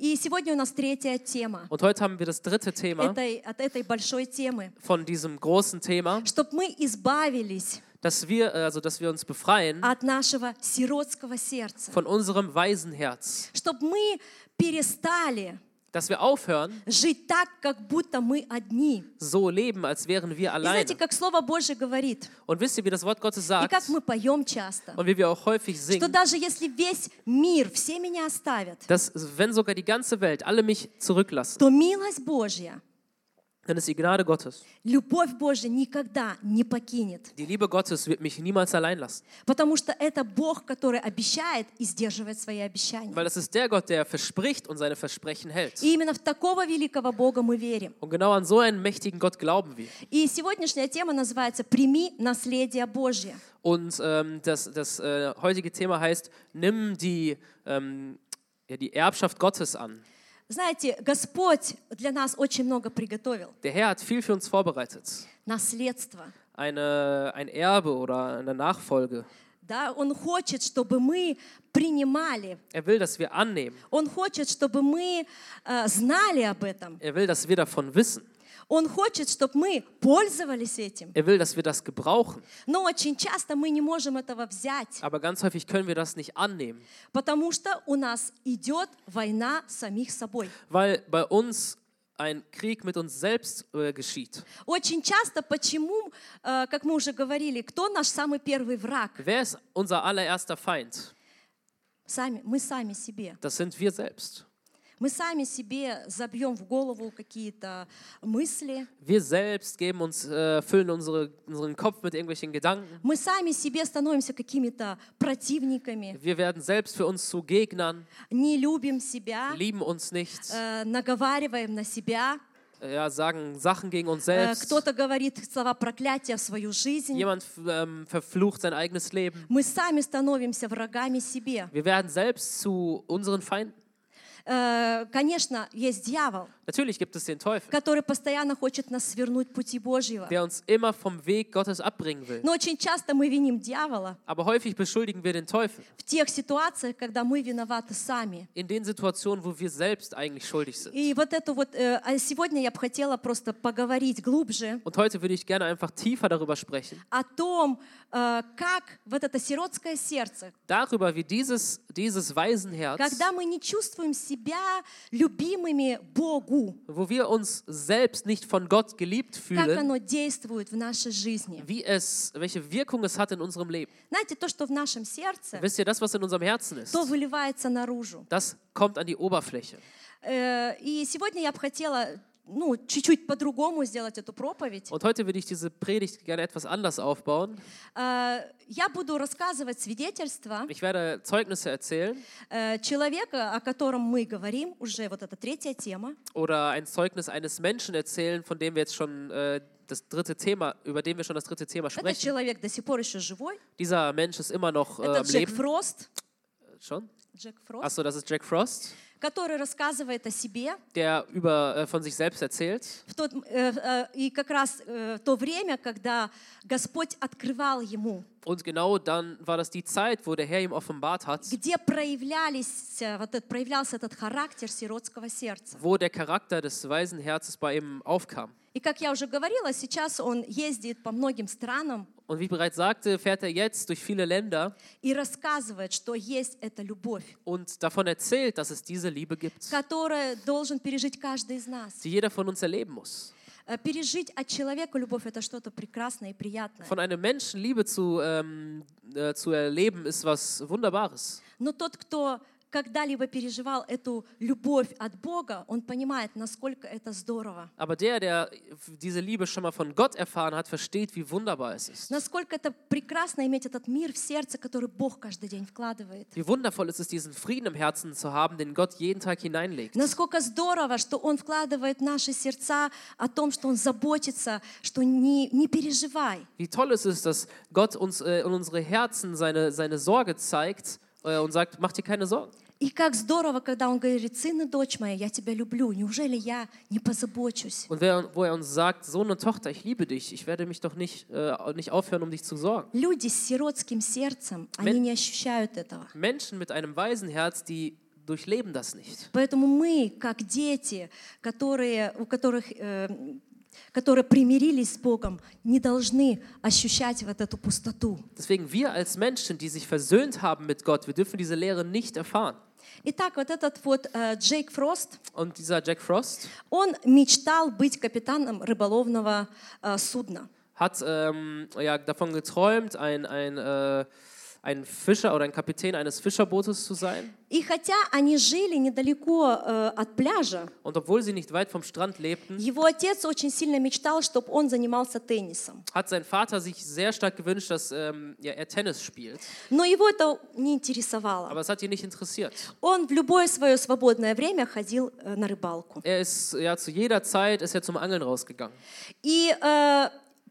И сегодня у нас третья тема Und heute haben wir das dritte Thema этой, от этой большой темы. von diesem großen Thema, Чтобы мы избавились dass wir, äh, also dass wir uns befreien от нашего сиротского сердца. von unserem Waisenherz, Чтобы мы перестали dass wir aufhören, жить так, как будто мы одни. so leben, als wären wir И знаете, alleine. как Слово Божье говорит, Und wisst ihr, wie das Wort Gottes и sagt как мы поем часто, und wie wir auch häufig что singen, даже если весь мир, все меня оставят, dass wenn sogar die ganze Welt alle mich zurücklassen, то милость Божья, dann ist die Gnade Gottes. любовь Божья никогда не покинет. Die Liebe Gottes wird mich niemals allein lassen, Потому что это Бог, который обещает и сдерживает свои обещания. weil es ist der Gott, der verspricht und seine Versprechen hält. И именно в такого великого Бога мы верим. Und genau an so einen mächtigen Gott glauben wir. И сегодняшняя тема называется «Прими наследие Божье». Und ähm, das, das äh, heutige Thema heißt, nimm die, ähm, ja, die Erbschaft Gottes an. Знаете, Господь для нас очень много приготовил. Der Herr hat viel für uns vorbereitet. Наследство. Eine, ein Erbe oder eine Nachfolge. Да? Он хочет, чтобы мы принимали. Er will, dass wir annehmen. Он хочет, чтобы мы э, знали об этом. Er will, dass wir davon wissen. Он хочет, чтобы мы пользовались этим. Er will, dass wir das gebrauchen. Но очень часто мы не можем этого взять, Aber ganz häufig können wir das nicht annehmen, потому что у нас идет война самих собой. weil bei uns ein Krieg mit uns selbst äh, geschieht. Очень часто почему, э, как мы уже говорили, кто наш самый первый враг? Wer ist unser allererster Feind? Сами, мы сами себе. Das sind wir selbst. Мы сами себе забьем в голову какие-то мысли. Wir selbst geben uns, äh, füllen unsere, unseren Kopf mit irgendwelchen Gedanken. Мы сами себе становимся какими-то противниками, Wir werden selbst für uns zu Gegnern, не любим себя, lieben uns nicht, э, наговариваем на себя. ja, sagen Sachen gegen uns Э, selbst. Кто-то говорит слова проклятия в свою жизнь. Jemand ähm, verflucht sein eigenes Leben. Мы сами становимся врагами себе. Wir werden selbst zu unseren Feinden. Э, Конечно, есть дьявол, Natürlich gibt es den Teufel, который постоянно хочет нас свернуть пути Божьего. der uns immer vom Weg Gottes abbringen will. Но очень часто мы виним дьявола Aber häufig beschuldigen wir den Teufel в тех ситуациях, когда мы виноваты сами. in den Situationen, wo wir selbst eigentlich schuldig sind. И вот это вот, э, а сегодня я бы хотела просто поговорить глубже Und heute würde ich gerne einfach tiefer darüber sprechen, о том, э, как вот это сиротское сердце, darüber, wie dieses, dieses Waisenherz, когда мы не чувствуем себя любимыми Богу, wo wir uns selbst nicht von Gott geliebt как fühlen, оно действует в нашей жизни. wie es, welche Wirkung es hat in unserem Leben. Знаете, то, что в нашем сердце, Wisst ihr, das, was in unserem Herzen ist, то выливается наружу. das kommt an die Oberfläche. Э, И сегодня я бы хотела ну, чуть-чуть по-другому сделать эту проповедь. Und heute würde ich diese Predigt gerne etwas anders aufbauen. Э, Я буду рассказывать свидетельство Ich werde Zeugnisse erzählen э, человека, о котором мы говорим, уже вот эта третья тема. oder ein Zeugnis eines Menschen erzählen, von dem wir jetzt schon äh, das dritte Thema, über den wir schon das dritte Thema Этот sprechen. человек до сих пор еще живой. Dieser Mensch ist immer noch äh, Это am Джек Leben. Фрост, Schon? Джек Фрост, Achso, das ist Jack Frost, Который рассказывает о себе der über, äh, von sich selbst erzählt. в тот, э, э, и как раз э, то время, когда Господь открывал ему, Und genau dann war das die Zeit, wo der Herr ihm offenbart hat, где проявлялись, вот этот, проявлялся этот характер сиротского сердца. wo der Charakter des weisen Herzens bei ihm aufkam. И как я уже говорила, сейчас он ездит по многим странам Und wie ich bereits sagte, fährt er jetzt durch viele Länder и рассказывает, что есть эта любовь, und davon erzählt, dass es diese Liebe gibt, которую должен пережить каждый из нас. die jeder von uns erleben muss. Э, Пережить от человека любовь – это что-то прекрасное и приятное. Von einem Menschen Liebe zu, ähm, äh, zu erleben, ist was Wunderbares. Но тот, кто когда-либо переживал эту любовь от Бога, он понимает, насколько это здорово, Aber der, der diese Liebe schon mal von Gott erfahren hat, versteht, wie wunderbar es ist. насколько это прекрасно иметь этот мир в сердце, который Бог каждый день вкладывает. Wie wundervoll ist es, diesen Frieden im Herzen zu haben, den Gott jeden Tag hineinlegt. Насколько здорово, что Он вкладывает в наши сердца о том, что Он заботится, что не, не переживай. Wie toll ist es, dass Gott uns äh, in unsere Herzen seine, seine Sorge zeigt und sagt, mach dir keine Sorgen. И как здорово, когда Он говорит, сын и дочь моя, я тебя люблю, неужели я не позабочусь? Und wer, wo er uns sagt, Sohn und Tochter, ich liebe dich, ich werde mich doch nicht, äh, nicht aufhören, um dich zu sorgen. Люди с сиротским сердцем, они не ощущают этого. Menschen mit einem weisen Herz, die durchleben das nicht. Поэтому мы, как дети, которые, у которых, э, которые примирились с Богом, не должны ощущать вот эту пустоту. Deswegen wir als Menschen, die sich versöhnt haben mit Gott, wir dürfen diese Lehre nicht erfahren. Итак, вот этот вот э, Джейк Фрост, Und dieser Jack Frost он мечтал быть капитаном рыболовного э, судна. hat ähm, ja, davon geträumt, ein, ein, äh, ein Fischer oder ein Kapitän eines Fischerbootes zu sein. И хотя они жили недалеко э, от пляжа, Und obwohl sie nicht weit vom Strand lebten, его отец очень сильно мечтал, чтобы он занимался теннисом. hat sein Vater sich sehr stark gewünscht, dass ähm, ja, er Tennis spielt. Но его это не интересовало. Aber es hat ihn nicht interessiert. Он в любое свое свободное время ходил э, на рыбалку. Er ist ja zu jeder Zeit ist er zum Angeln rausgegangen. И э,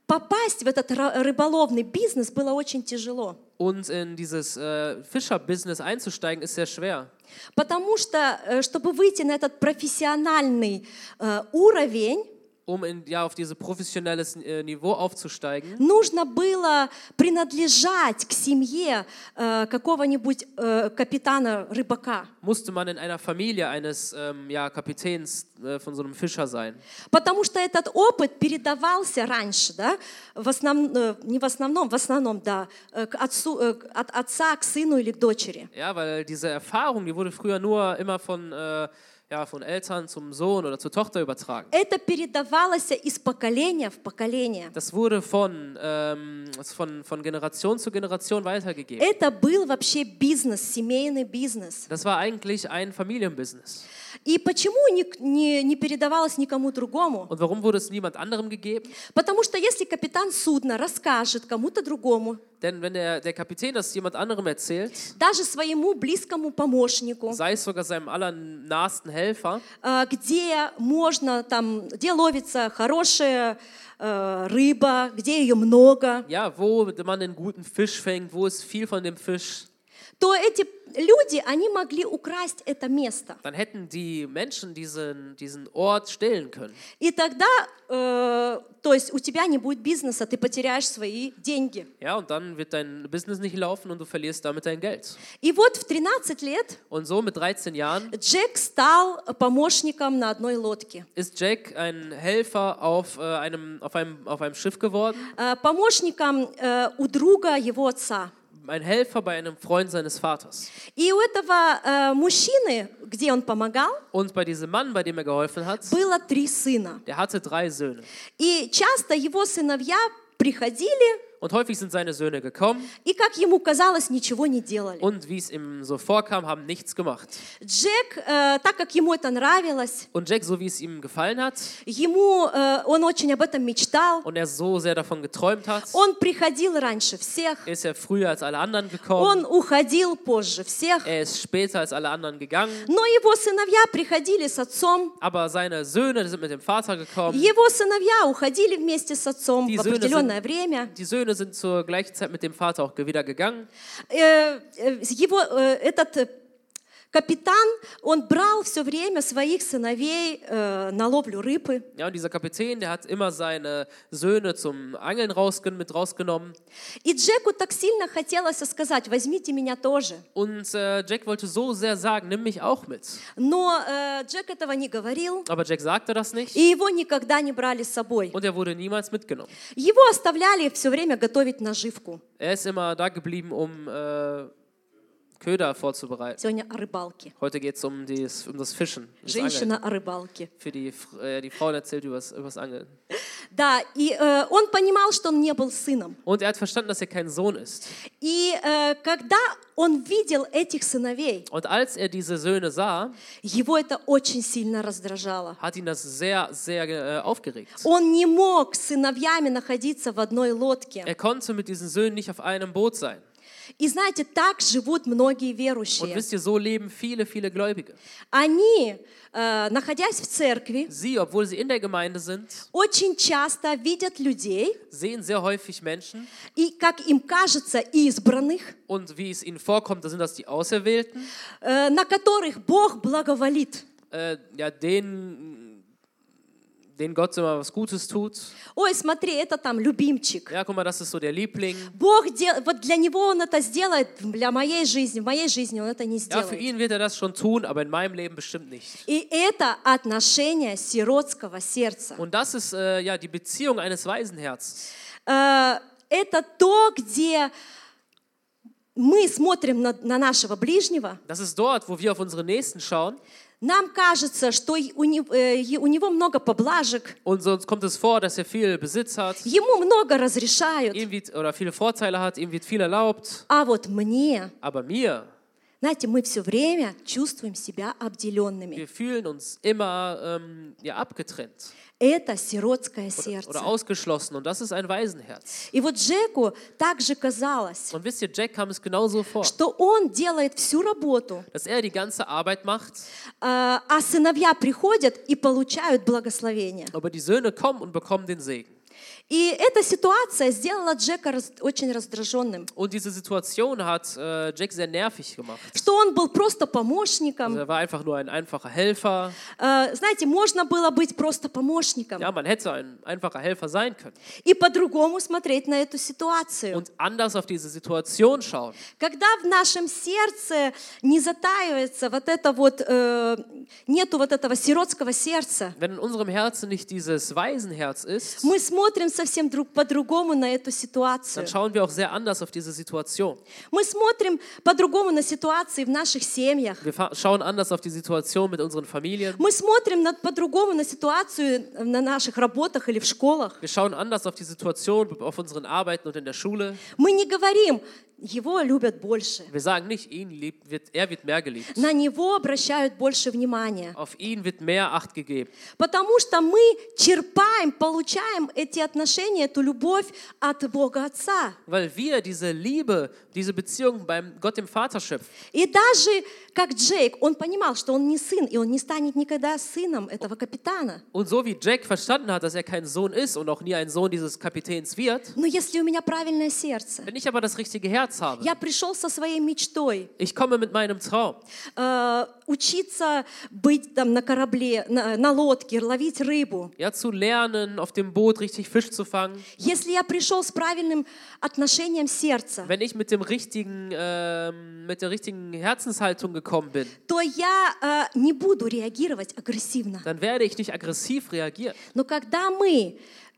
попасть в этот рыболовный бизнес было очень тяжело. Und in dieses äh, Fischerbusiness einzusteigen ist sehr schwer. Потому что, э, чтобы выйти на этот профессиональный э, уровень, Um in, ja, auf dieses professionelles äh, Niveau aufzusteigen, нужно было принадлежать к семье э, какого-нибудь э, капитана рыбака. musste man in einer Familie eines ähm, ja, Kapitäns äh, von so einem Fischer sein. Потому что этот опыт передавался раньше, да, в основ- э, не в основном, в основном, да, э, к отцу, э, к- от отца к сыну или к дочери. Ja, weil diese Erfahrung, die wurde früher nur immer von, äh, ja, von Eltern zum Sohn oder zur Tochter übertragen. Это передавалось из поколения в поколение. Das wurde von, ähm, von, von Generation zu Generation weitergegeben. Это был вообще бизнес, семейный бизнес. Das war eigentlich ein Familienbusiness. И почему не, не, не передавалось никому другому? Und warum wurde es niemand anderem gegeben? Потому что если капитан судна расскажет кому-то другому, Denn wenn der, der Kapitän das jemand anderem erzählt, даже своему близкому помощнику, sei es sogar seinem allernahesten Helfer, э, где можно там, где ловится хорошая э, рыба, где ее много, ja, wo man einen guten Fisch fängt, wo ist viel von dem Fisch, то эти люди, они могли украсть это место. dann hätten die Menschen diesen, diesen Ort stehlen können. И тогда, э, то есть у тебя не будет бизнеса, ты потеряешь свои деньги. Ja, und dann wird dein Business nicht laufen und du verlierst damit dein Geld. И вот в 13 лет Und so mit 13 Jahren Джек стал помощником на одной лодке. ist Jack ein Helfer auf, äh, einem, auf, einem, auf einem Schiff geworden, Э, Помощником э, у друга его отца. ein Helfer bei einem Freund seines Vaters. И у этого э, мужчины, где он помогал, Und bei diesem Mann, bei dem er geholfen hat, было три сына. der hatte drei Söhne. И часто его сыновья приходили Und häufig sind seine Söhne gekommen и, как ему казалось, ничего не делали. und wie es ihm so vorkam, haben nichts gemacht. Джек, э, так как ему это нравилось, Und Jack, so wie es ihm gefallen hat ему, э, он очень об этом мечтал, und er so sehr davon geträumt hat, он приходил раньше всех, ist er früher als alle anderen gekommen. он уходил позже всех, Er ist später als alle anderen gegangen. но его сыновья приходили с отцом, Aber seine Söhne sind mit dem Vater gekommen. его сыновья уходили вместе с отцом Die в Söhne определенное время. Die Söhne sind zur gleichen Zeit mit dem Vater auch wieder gegangen. Э, э, Его, э, этот э, капитан, он брал все время своих сыновей э, на ловлю рыбы. Ja, und dieser Kapitän, der hat immer seine Söhne zum Angeln rausgen mit rausgenommen. И Джеку так сильно хотелось сказать, возьмите меня тоже. Und äh, Jack wollte so sehr sagen, nimm mich auch mit. Но э, Джек этого не говорил, Aber Jack sagte das nicht и его никогда не брали с собой. und er wurde niemals mitgenommen. Его оставляли все время готовить наживку. Er ist immer da geblieben, um äh, Köder vorzubereiten. Сегодня о рыбалке. Heute geht es um, dies- um das Fischen. Das Angeln. Женщина о рыбалке. Für die, Fr- äh, die Frau erzählt über das Angeln. Да, и э, он понимал, что он не был сыном. Und er hat verstanden, dass er kein Sohn ist. И э, когда он видел этих сыновей, Und als er diese Söhne sah, его это очень сильно раздражало. hat ihn das sehr, sehr äh, aufgeregt. Он не мог с сыновьями находиться в одной лодке. Er konnte mit diesen Söhnen nicht auf einem Boot sein. И знаете, так живут многие Und верующие. wisst ihr, so leben viele, viele Gläubige. Они, э, находясь в церкви, Sie, obwohl sie in der Gemeinde sind, очень часто видят людей, sehen sehr häufig Menschen и, как им кажется, избранных, und wie es ihnen vorkommt, da sind das die Auserwählten, э, на которых Бог благоволит. äh, ja, denen, denen Gott immer was Gutes tut. Ой, смотри, это там любимчик. Ja, guck mal, das ist so der Liebling. Бог, дел... вот для него он это сделает, для моей жизни, в моей жизни он это не Ja, für сделает. ihn wird er das schon tun, aber in meinem Leben bestimmt nicht. И это отношение сиротского сердца. Und das ist äh, ja die Beziehung eines Waisenherzens. Э, Это то, где мы смотрим на, на нашего ближнего, Das ist dort, wo wir auf unsere Nächsten schauen Нам кажется, что у э, него много поблажек, und so uns kommt es vor, dass er viel Besitz hat, ему много разрешают, ihm wird, oder viele Vorteile hat, ihm wird viel erlaubt, а вот мне, aber mir, знаете, мы все время чувствуем себя обделенными. wir fühlen uns immer ähm, ja, abgetrennt Это сиротское oder, сердце. oder ausgeschlossen und das ist ein Waisenherz. И вот Джеку также казалось, Und wisst ihr, Jack kam es genauso vor, что он делает всю работу, dass er die ganze Arbeit macht, э, а сыновья приходят и получают благословение. aber die Söhne kommen und bekommen den Segen. И эта ситуация сделала Джека раз- очень раздраженным, Und diese Situation hat äh, Jack sehr nervig gemacht. что он был просто Also помощником. er war einfach nur ein einfacher Helfer. Э, Знаете, можно было быть просто помощником Ja, man hätte ein einfacher Helfer sein können и по-другому смотреть на эту ситуацию. und anders auf diese Situation schauen. Когда в нашем сердце не затаивается вот это вот, э, нету вот этого сиротского сердца, Wenn in unserem Herzen nicht dieses Waisenherz ist, мы смотрим совсем друг по-другому на эту ситуацию. dann schauen wir auch sehr anders auf diese Situation. Мы смотрим по-другому на ситуации в наших семьях. Wir fa- schauen anders auf die Situation mit unseren Familien. Мы смотрим по-другому на ситуацию на наших работах или в школах. Wir schauen anders auf die Situation auf unseren Arbeiten und in der Schule. Мы не говорим, его любят больше. Wir sagen nicht, ihn liebt, wird, er wird mehr geliebt. На него обращают больше внимания. Auf ihn wird mehr Acht gegeben. Потому что мы черпаем, получаем эти отношения, эту любовь от Бога Отца. Weil wir diese Liebe, diese Beziehung beim Gott dem Vater schöpfen. И даже как Джейк, он понимал, что он не сын, и он не станет никогда сыном этого капитана. Und so wie Jack verstanden hat, dass er kein Sohn ist und auch nie ein Sohn dieses Kapitäns wird, Но если у меня правильное сердце, wenn ich aber das richtige Herz habe, я пришел со своей мечтой, ich komme mit meinem Traum, э, учиться быть там на корабле, на, на лодке, ловить рыбу. ja, zu lernen, auf dem Boot richtig Fisch zu fangen, Если я пришел с правильным отношением сердца, wenn ich mit dem richtigen, ähm, mit der richtigen Herzenshaltung gekommen bin, то я э, не буду реагировать агрессивно. dann werde ich nicht aggressiv reagieren. Но когда мы э,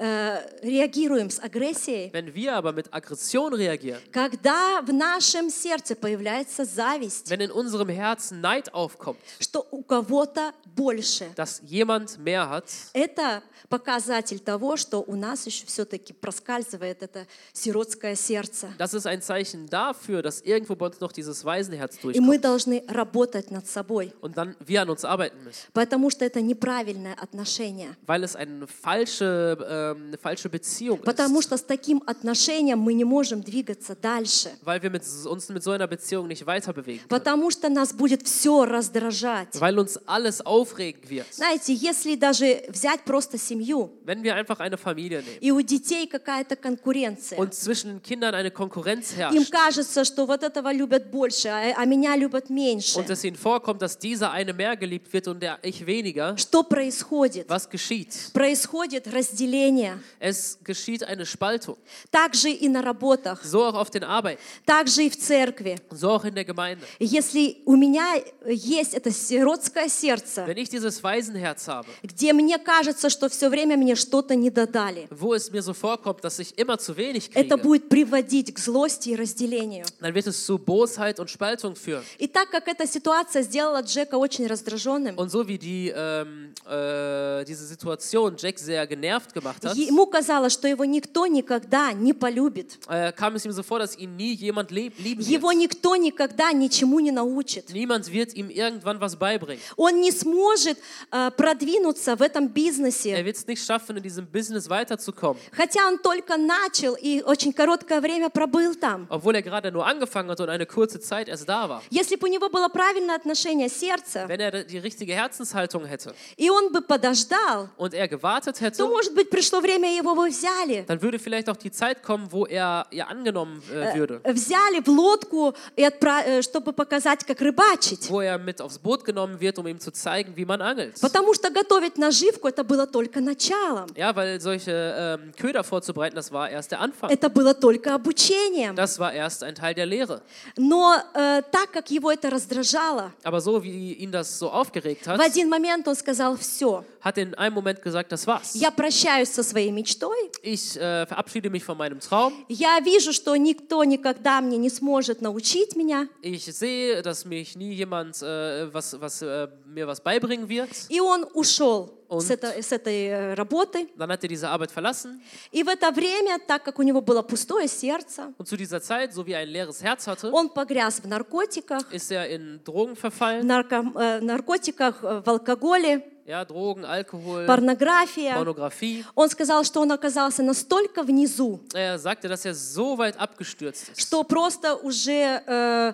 реагируем с агрессией, Wenn wir aber mit Aggression reagieren, когда в нашем сердце появляется зависть, wenn in unserem Herzen Neid aufkommt, что у кого-то больше, dass jemand mehr hat, это показатель того, что у нас еще все-таки проскальзывает это сиротское сердце. das ist ein Zeichen dafür, dass irgendwo bei uns noch dieses Waisenherz И мы durchkommt должны работать над собой, und dann wir an uns arbeiten müssen. потому что это неправильное отношение. weil es eine falsche, ähm, eine falsche Beziehung Потому ist. что с таким отношением мы не можем двигаться дальше. Weil wir mit, uns mit so einer Beziehung nicht weiter bewegen können. Потому что нас будет все раздражать. Weil uns alles aufregen wird. Знаете, если даже взять просто семью, Wenn wir einfach eine Familie nehmen и у детей какая-то конкуренция, und zwischen den Kindern eine Konkurrenz им herrscht кажется, что вот этого любят больше, а, а меня любят меньше. und es ihnen vorkommt, dass dieser eine mehr geliebt wird und der ich weniger, Что происходит? was geschieht? Происходит разделение. Es geschieht eine Spaltung. Также и на работах, So auch auf den Arbeiten, также и в церкви. so auch in der Gemeinde. Если у меня есть это сиротское сердце, Wenn ich dieses Waisenherz habe, где мне кажется, что все время мне что-то не додали, wo es mir so vorkommt, dass ich immer zu wenig это kriege, будет приводить к злости и разделению. dann wird es zu Bosheit und Spaltung führen. И так как эта ситуация сделала Джека очень раздраженным, Und so wie die, ähm, äh, diese Situation Jack sehr genervt gemacht hat, ему казалось, что его никто никогда не полюбит. äh, kam es ihm so vor, dass ihn nie jemand lieb lieben Его никто никогда ничему не научит. Niemand wird ihm irgendwann was beibringen. Он не сможет э, продвинуться в этом Er бизнесе, wird es nicht schaffen, in diesem Business weiterzukommen. хотя он только начал и очень короткое время пробыл там. Obwohl er gerade nur angefangen hat und eine kurze Zeit erst da war. Если бы у него было правильное отношение сердца, Wenn er die richtige Herzenshaltung hätte и он бы подождал, und er gewartet то, hätte, может быть, пришло время, его бы взяли. dann würde vielleicht auch die Zeit kommen, wo er ja angenommen äh, würde. взяли в лодку, и отпра- э, чтобы показать, как рыбачить. wo er mit aufs Boot genommen wird, um ihm zu zeigen, wie man angelt. Потому что готовить наживку это было только началом. Ja, weil solche ähm, Köder vorzubereiten, das war erst der Anfang. Это было только обучением. Das war erst ein Teil der Lehre. Но э, так как его это раздражало, Aber so wie ihn das so aufgeregt в hat, один момент он сказал, все, hat er in einem Moment gesagt, das war's. я прощаюсь со своей мечтой, Ich äh, verabschiede mich von meinem Traum. я вижу, что никто никогда мне не сможет научить меня. Ich sehe, dass mich nie jemand äh, was, was, äh, mir was beibringen wird. И он ушел? С, это- с этой э, работы. Dann hat er diese Arbeit verlassen И в это время, так как у него было пустое сердце, und zu dieser Zeit, so wie er ein leeres Herz hatte, он погряз в наркотиках, ist er in Drogen verfallen. нарко- э, наркотиках, э, в алкоголе, Ja, Drogen, Alkohol, порнография. Pornografie. Он сказал, что он оказался настолько внизу, Er sagte, dass er so weit abgestürzt ist, что просто уже, э,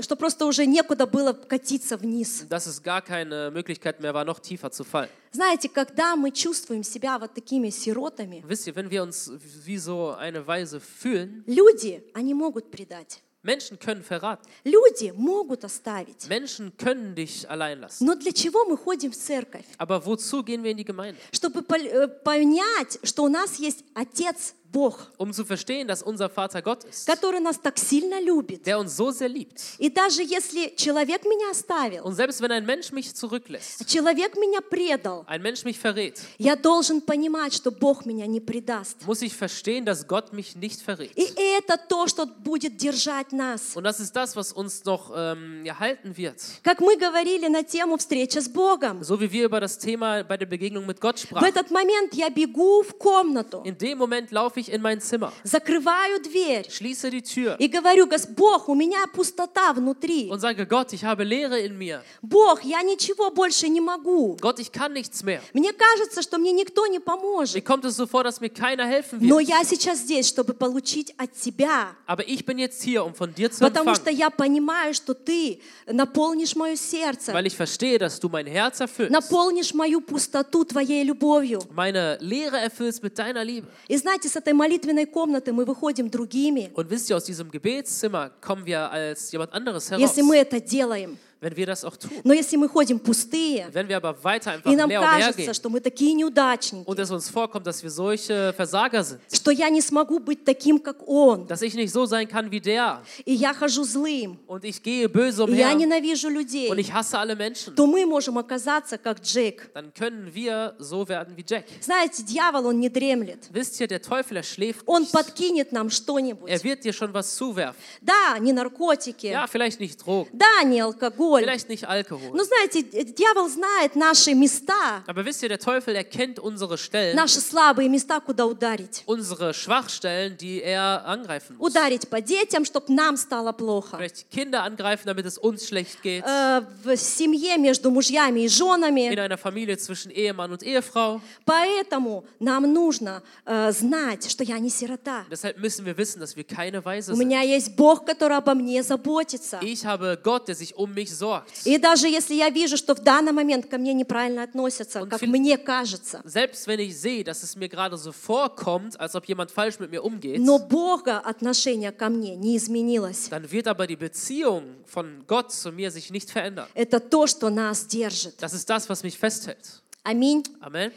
что просто уже некуда было катиться вниз. dass es gar keine Möglichkeit mehr war, noch tiefer zu fallen. Знаете, когда мы чувствуем себя вот такими сиротами, Wisst ihr, wenn wir uns wie so eine Weise fühlen, люди, они могут предать. Menschen können verraten, Люди могут оставить. Menschen können dich allein lassen. Но для чего мы ходим в церковь? Aber wozu gehen wir in die Gemeinde? Чтобы э, понять, что у нас есть Отец Бог, Um zu verstehen, dass unser Vater Gott ist, который нас так сильно любит. der uns so sehr liebt. И даже если человек меня оставил, Und selbst wenn ein Mensch mich zurücklässt, человек меня предал, ein Mensch mich verrät, я должен понимать, что Бог меня не предаст. muss ich verstehen, dass Gott mich nicht verrät. И это то, что будет держать нас. Und das ist das, was uns noch ähm, erhalten wird. Как мы говорили на тему встречи с Богом. So wie wir über das Thema bei der Begegnung mit Gott В sprachen. этот момент я бегу в комнату, In dem Moment laufe ich in mein Zimmer, закрываю дверь schließe die Tür и говорю, «Гос- Бог, у меня пустота внутри. und sage, Gott, ich habe Leere in mir. Бог, я ничего больше не могу. Gott, ich kann nichts mehr. Мне кажется, что мне никто не Mir поможет. kommt es so vor, dass mir keiner helfen Но wird. я сейчас здесь, чтобы получить от Тебя. Aber ich bin jetzt hier, um von dir zu Потому что empfangen, я понимаю, что Ты наполнишь мое сердце, weil ich verstehe, dass du mein Herz erfüllst, наполнишь мою пустоту Твоей любовью. meine Leere erfüllst mit deiner Liebe. И знаете, с этой молитвенной комнаты мы выходим другими, Und wisst ihr, aus diesem Gebetszimmer kommen wir als jemand anderes heraus, если мы это делаем. Wenn wir das auch tun. Но если мы ходим пустые, Wenn wir aber weiter einfach и нам leer umhergehen кажется, что мы такие неудачники, und es uns vorkommt, dass wir solche Versager sind, что я не смогу быть таким, как он, dass ich nicht so sein kann wie der и я хожу злым, und ich gehe böse и я umher ненавижу und людей, ich hasse alle Menschen, то мы можем оказаться как Джек. dann können wir so werden wie Jack. Знаете, дьявол, он не дремлет. Wisst ihr, der Teufel, er schläft Он подкинет нам что-нибудь. Er wird dir schon was zuwerfen. Да, не наркотики, Ja, vielleicht nicht Drogen, да, не алкоголь. vielleicht nicht Alkohol. Но знаете, э, дьявол знает наши места, Aber wisst ihr, der Teufel, er kennt unsere Stellen, наши слабые места, куда ударить. unsere Schwachstellen, die er angreifen muss. Ударить по детям, чтобы нам стало плохо. Vielleicht Kinder angreifen, damit es uns schlecht geht. Э, В семье между мужьями и женами. In einer Familie zwischen Ehemann und Ehefrau. Поэтому нам нужно э, знать, что я не сирота. Deshalb müssen wir wissen, dass wir keine Weise У sind. меня есть Бог, который обо мне заботится. Ich habe Gott, der sich um mich sorgt. И даже если я вижу, что в данный момент ко мне неправильно относятся, Und как мне кажется, Selbst wenn ich sehe, dass es mir gerade so vorkommt, als ob jemand falsch mit mir umgeht, но Бога отношение ко мне не изменилось. dann wird aber die Beziehung von Gott zu mir sich nicht verändern. Это то, что нас держит. Das ist das, was mich festhält. Аминь. Amen.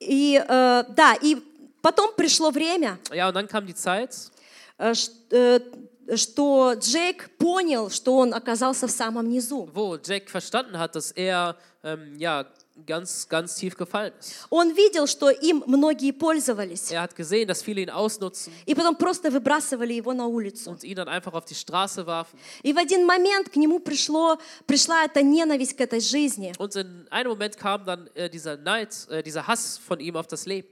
И э, да, и потом пришло время, Ja, und dann kam die Zeit, э, э, что Джейк понял, что он оказался в самом низу. wo Jack verstanden hat, dass er ähm, ja, ganz, ganz tief gefallen ist. Он видел, что им многие пользовались, Er hat gesehen, dass viele ihn ausnutzen и потом просто выбрасывали его на улицу. und ihn dann einfach auf die Straße warfen. И в один момент к нему пришло, пришла эта ненависть к этой жизни. Und in einem Moment kam dann äh, dieser Neid, äh, dieser Hass von ihm auf das Leben.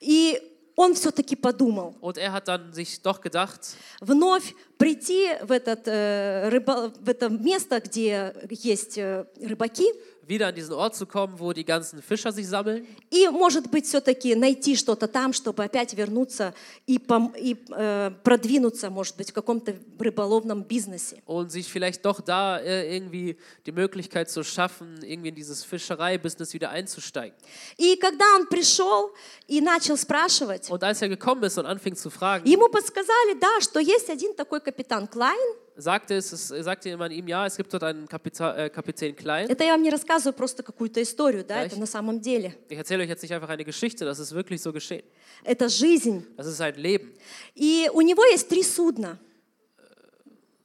И он все-таки подумал, Und er hat dann sich doch gedacht, вновь прийти в, этот, э, рыба- в это место, где есть э, рыбаки, wieder an diesen Ort zu kommen, wo die ganzen Fischer sich sammeln и, может быть, все-таки найти что-то там, чтобы опять вернуться и, пом- и, э, продвинуться, может быть, в каком-то рыболовном бизнесе. und sich vielleicht doch da äh, irgendwie die Möglichkeit zu schaffen, irgendwie in dieses Fischereibusiness wieder einzusteigen. И когда он пришел и начал спрашивать, Und als er gekommen ist und anfing zu fragen, ему подсказали, да, что есть один такой капитан Клайн. sagte, es, es, sagte man ihm, ja, es gibt dort einen Kapita äh, Kapitän Klein. Это я вам не рассказываю просто какую-то историю, да, Да, это ich- на самом деле. Ich erzähle euch jetzt nicht einfach eine Geschichte, das ist wirklich so geschehen. Это жизнь. Das ist sein Leben. И у него есть три судна.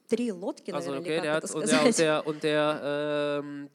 Три лодки, Also, наверное, okay, или der как hat, это und der, und сказать. der, und der ähm,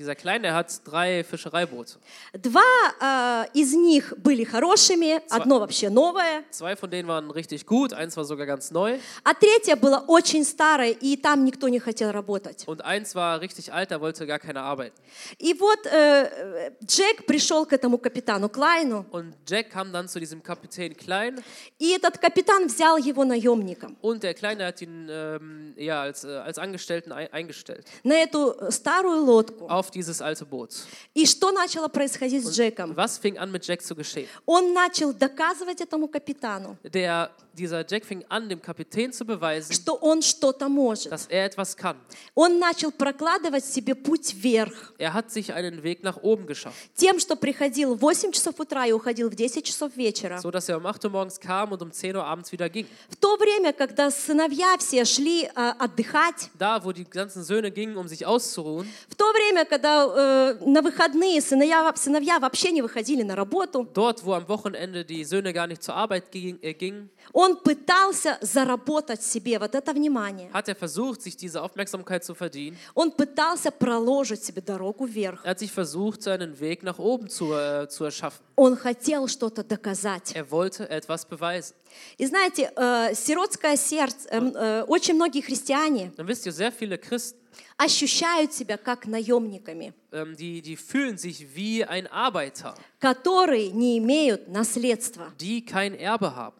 dieser Kleine, der hat drei Fischereiboote. Два э, из них были хорошими, одно вообще новое, Zwei von denen waren richtig gut, eins war sogar ganz neu а третье было очень старое, и там никто не хотел работать. und eins war richtig alt, da wollte gar keiner arbeiten. И вот э, Джек пришел к этому капитану Клайну, Und Jack kam dann zu diesem Kapitän Klein и этот капитан взял его наемником und der Kleine hat ihn ähm, ja, als, äh, als Angestellten ein, eingestellt на эту старую лодку. auf dieses alte Boot. И что начало происходить с Джеком? Was fing an mit Jack zu geschehen? Он начал доказывать этому капитану, Der, dieser Jack fing an, dem Kapitän zu beweisen, что он что-то может. dass er etwas kann. Он начал прокладывать себе путь вверх Er hat sich einen Weg nach oben geschafft, тем, что приходил в 8 часов утра и уходил в 10 часов вечера. so dass er um 8 Uhr morgens kam und um 10 Uhr abends wieder ging. В то время, когда сыновья все шли э, отдыхать, Da, wo die ganzen Söhne gingen, um sich auszuruhen, в то время, когда э, на выходные сыновья, сыновья вообще не выходили на работу, dort, wo am Wochenende die Söhne gar nicht zur Arbeit ging, äh, gingen, он пытался заработать себе вот это внимание. hat er versucht, sich diese Aufmerksamkeit zu verdienen. Он пытался проложить себе дорогу вверх. Er hat sich versucht, seinen Weg nach oben zu, äh, zu erschaffen. Он хотел что-то доказать. Er wollte etwas beweisen. И знаете, э, сиротское сердце, эм, э, очень многие христиане Dann wisst ihr, sehr viele Christen, ощущают себя как наемниками, ähm, die, die fühlen sich wie ein Arbeiter, которые не имеют наследства. die kein Erbe haben.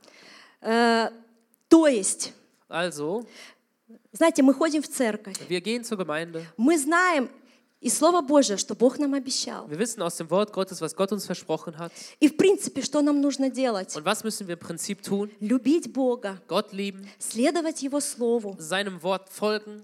Э, То есть, Also, знаете, мы ходим в церковь, wir gehen zur Gemeinde. мы знаем и Слово Божье, что Бог нам обещал. Wir wissen aus dem Wort Gottes, was Gott uns versprochen hat. И в принципе, что нам нужно делать? Und was müssen wir im Prinzip tun? Любить Бога, Gott lieben, следовать Его Слову. seinem Wort folgen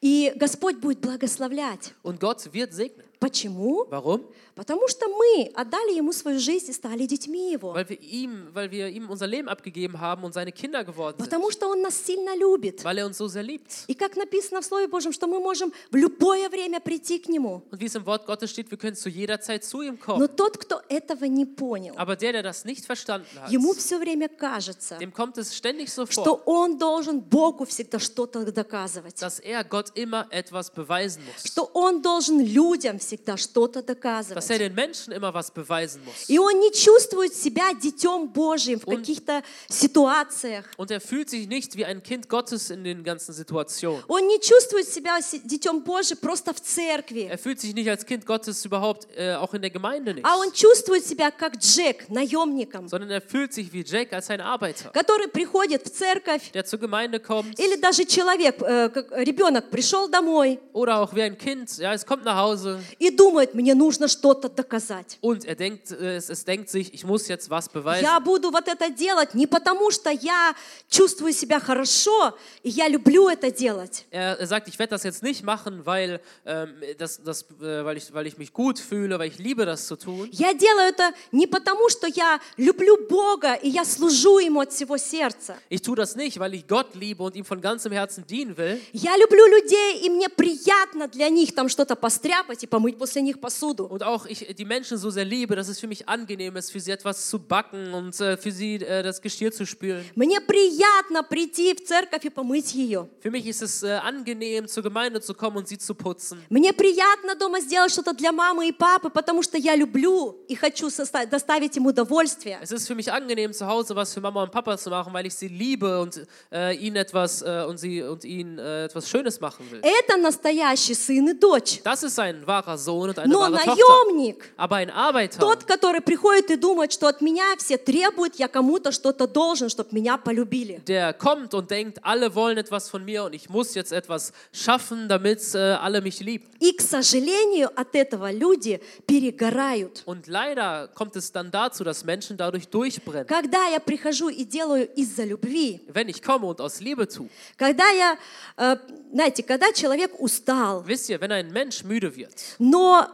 И Господь будет благословлять. und Gott wird segnen. Почему? Warum? Потому что мы отдали Ему свою жизнь и стали детьми Его. Weil wir ihm, weil wir ihm unser Leben abgegeben haben und seine Kinder geworden sind. Потому что Он нас сильно любит. Weil er uns so sehr liebt. И как написано в Слове Божьем, что мы можем в любое время прийти к Нему. Und wie es im Wort Gottes steht, wir können zu jeder Zeit zu ihm Но kommen. тот, кто этого не понял, Aber der, der das nicht verstanden hat, ему все время кажется, dem kommt es ständig so vor, что он должен Богу всегда что-то доказывать. dass er Gott immer etwas beweisen muss. Что он должен людям всегда что-то Dass er доказывать. den Menschen immer was beweisen muss. И он не чувствует себя детем Божьим в Он- каких-то ситуациях. Und er fühlt sich nicht wie ein Kind Gottes in den ganzen Situationen. Он не чувствует себя си- детем Божьим просто в церкви. Er fühlt sich nicht als Kind Gottes überhaupt, äh, auch in der Gemeinde nicht. А он чувствует себя как Джек, наемником, Sondern er fühlt sich wie Jack als ein Arbeiter, который приходит в церковь, der zur Gemeinde kommt. или даже человек, э, как ребенок пришел домой Oder auch wie ein Kind, ja, es kommt nach Hause И думает, мне нужно что-то доказать. und er denkt, äh, es, es denkt sich, ich muss jetzt was beweisen. Я буду вот это делать не потому, что я чувствую себя хорошо, и я люблю это делать. Er, er sagt, ich werde das jetzt nicht machen, weil, ähm, das, das, äh, weil, ich, weil ich mich gut fühle, weil ich liebe das zu tun. Я делаю это не потому, что я люблю Бога, и я служу Ему от всего сердца. Ich tue das nicht, weil ich Gott liebe und ihm von ganzem Herzen dienen will. Я люблю людей, и мне приятно для них там что-то постряпать и помыть после них посуду. Und auch ich die Menschen so sehr liebe, dass es für mich angenehm ist, für sie etwas zu backen und äh, für sie äh, das Geschirr zu spülen. Мне приятно прийти в церковь и помыть ее. Für mich ist es äh, angenehm, zur Gemeinde zu kommen und sie zu putzen. Мне приятно дома сделать что-то для мамы и папы, потому что я люблю и хочу соста- доставить им удовольствие. Es ist für mich angenehm, zu Hause was für Mama und Papa zu machen, weil ich sie liebe und äh, ihnen etwas äh, und sie und ihnen äh, etwas Schönes machen will. Это настоящий сын и дочь. Das ist ein wahrer wahrer Sohn und eine Но wahre Tochter. наемник, Aber ein Arbeiter, тот, который приходит и думает, что от меня все требуют, я кому-то что-то должен, чтобы меня полюбили. der kommt und denkt, alle wollen etwas von mir und ich muss jetzt etwas schaffen, damit äh, alle mich lieben. И, к сожалению, от этого люди перегорают. Und leider kommt es dann dazu, dass Menschen dadurch durchbrennen. Когда я прихожу и делаю из-за любви, Wenn ich komme und aus Liebe tue, когда я, э, знаете, когда человек устал, wisst ihr, wenn ein Mensch müde wird, но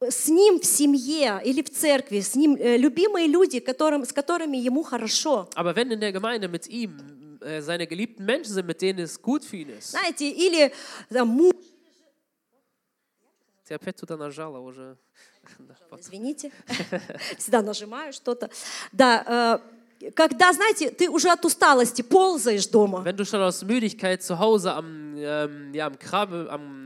с ним в семье или в церкви, с ним э, любимые люди, которым, с которыми ему хорошо, aber wenn in der Gemeinde mit ihm äh, seine geliebten Menschen sind, mit denen es gut für ihn ist, знаете, или там, муж, ты опять туда нажала уже. извините, всегда нажимаю что-то, да, э, когда, знаете, ты уже от усталости ползаешь дома, Wenn du schon aus Müdigkeit zu Hause am, ähm, ja, am, Krabbel, am,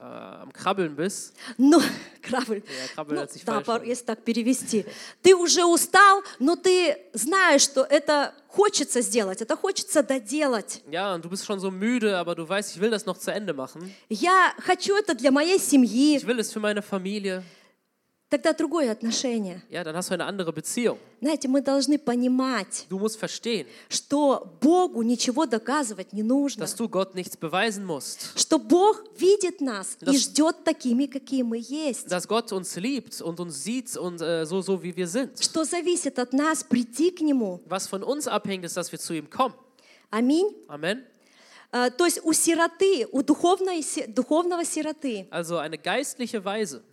äh, am Krabbeln bist, но, Кравль, Ja, Krabbeln ну, hört sich да, falsch если так перевести, ты уже устал, но ты знаешь, что это хочется сделать, это хочется доделать. ja, und du bist schon so müde, aber du weißt, ich will das noch zu Ende machen. Я хочу это для моей семьи, Ich will es für meine Familie. Тогда другое отношение. Ja, dann hast du eine andere Beziehung. Знаете, мы должны понимать, Du musst verstehen, что Богу ничего доказывать не нужно, dass du Gott nichts beweisen musst. что Бог видит нас и Das- ждет такими, какие мы есть, Dass Gott uns liebt und uns sieht und äh, so, so wie wir sind. что зависит от нас прийти к Нему. Was von uns abhängt, ist, dass wir zu ihm kommen. Аминь. Amen. А, То есть у сироты, у духовной, си- духовного сироты Also eine geistliche Weise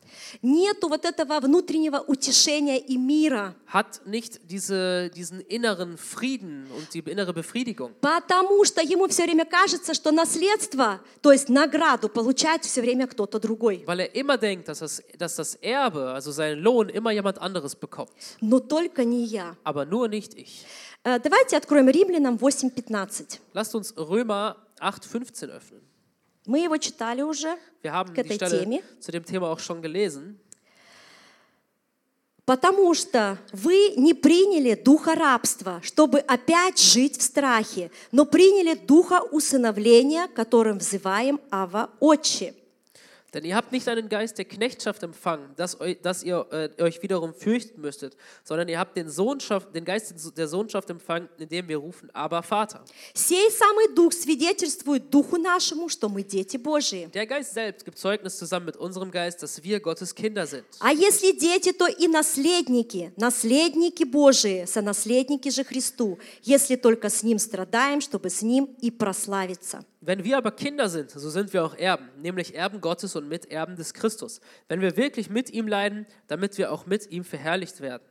нету вот этого внутреннего утешения и мира, hat nicht diese, diesen inneren Frieden und die innere Befriedigung. потому что ему все время кажется, что наследство, то есть награду, получает все время кто-то другой. Weil er immer denkt, dass das, dass das Erbe, also seinen Lohn, immer jemand anderes bekommt. Но только не я. Aber nur nicht ich. Э, Давайте откроем Римлянам 8.15. Lasst uns Römer 8,15 öffnen. Мы его читали уже Wir haben к die этой Stelle теме. zu dem Thema auch schon gelesen. Потому что вы не приняли духа рабства, чтобы опять жить в страхе, но приняли духа усыновления, которым взываем Ава Отче. Denn ihr habt nicht einen Geist der Knechtschaft empfangen, dass, eu, dass ihr äh, euch wiederum fürchten müsstet, sondern ihr habt den, Sohnschaft, den Geist der Sohnschaft empfangen, indem wir rufen, aber Vater. Сей самый дух свидетельствует духу нашему, что мы дети Божии. Der Geist selbst gibt Zeugnis zusammen mit unserem Geist, dass wir Gottes Kinder sind. А если дети, то и наследники, наследники Божии, сонаследники же Христу, если только с Ним страдаем, чтобы с Ним и прославиться. Wenn wir aber Kinder sind, so sind wir auch Erben, nämlich Erben Gottes und Miterben des Christus. Wenn wir wirklich mit ihm leiden, damit wir auch mit ihm verherrlicht werden.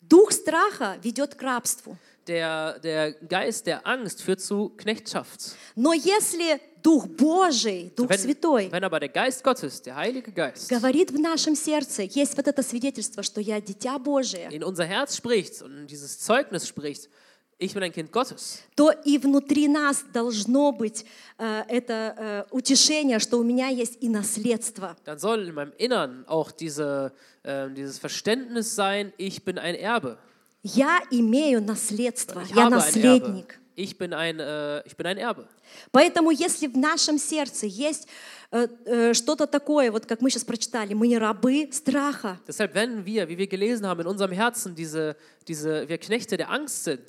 Дух страха ведет к рабству. Der, der Geist der Angst führt zu Knechtschaft. Но если Дух Божий, Дух Wenn, Святой, wenn aber der Geist Gottes, der Heilige Geist, говорит в нашем сердце, есть вот это свидетельство, что я дитя Божие, in unser Herz spricht und dieses Zeugnis spricht, ich bin ein Kind Gottes, то и внутри нас должно быть э, это э, утешение, что у меня есть и наследство. dann soll in meinem Innern auch diese, äh, dieses Verständnis sein, ich bin ein Erbe. Я имею наследство, Ich я habe ein Erbe. наследник. Ich bin ein, äh, ich bin ein Erbe. Поэтому если в нашем сердце есть э, э, что-то такое, вот как мы сейчас прочитали, мы не рабы страха, Deshalb, wenn wir, wie wir gelesen haben, in unserem Herzen diese, diese, wir Knechte der Angst sind,